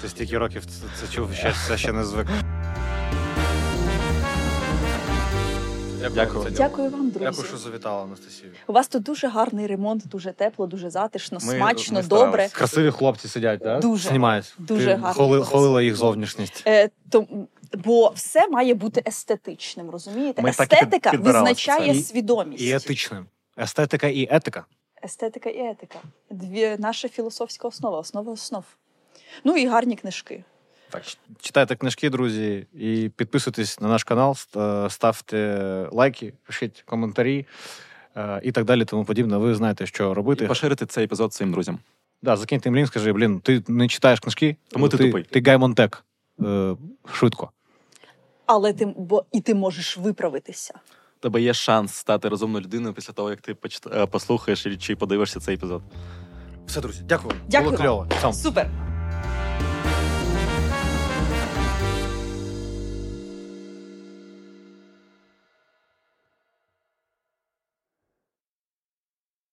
[SPEAKER 3] Ти стільки років це, чув, ще, це ще не звик.
[SPEAKER 1] Дякую.
[SPEAKER 2] Дякую вам, друзі.
[SPEAKER 3] Дякую, що завітала, Анастасія.
[SPEAKER 2] У вас тут дуже гарний ремонт, дуже тепло, дуже затишно,
[SPEAKER 1] Ми-
[SPEAKER 2] смачно,
[SPEAKER 1] ми
[SPEAKER 2] добре.
[SPEAKER 3] Красиві хлопці сидять, так?
[SPEAKER 2] Дуже.
[SPEAKER 3] Знімають.
[SPEAKER 2] Дуже
[SPEAKER 3] Ти
[SPEAKER 2] гарно.
[SPEAKER 3] Холи, холила їх зовнішність.
[SPEAKER 2] Е, то, бо все має бути естетичним, розумієте?
[SPEAKER 1] Ми так і під-
[SPEAKER 2] Естетика визначає
[SPEAKER 3] це. І-
[SPEAKER 2] свідомість.
[SPEAKER 3] І етичним. Естетика і етика.
[SPEAKER 2] Естетика і етика. Дві наша філософська основа, основа основ. Ну і гарні книжки.
[SPEAKER 1] Так.
[SPEAKER 3] Читайте книжки, друзі, і підписуйтесь на наш канал, ставте лайки, пишіть коментарі е, і так далі, тому подібне. Ви знаєте, що робити.
[SPEAKER 1] І поширити цей епізод своїм друзям.
[SPEAKER 3] Да, закиньте їм лінк, скажи, блін, ти не читаєш книжки,
[SPEAKER 1] Тому ти
[SPEAKER 3] ти,
[SPEAKER 1] тупий.
[SPEAKER 3] ти Гай Монтек. Е, швидко.
[SPEAKER 2] Але ти бо і ти можеш виправитися.
[SPEAKER 1] У тебе є шанс стати розумною людиною після того, як ти почит- е, послухаєш чи подивишся цей епізод.
[SPEAKER 3] Все, друзі, дякую.
[SPEAKER 2] Дякую
[SPEAKER 3] Було кльово. Цьом.
[SPEAKER 2] Супер.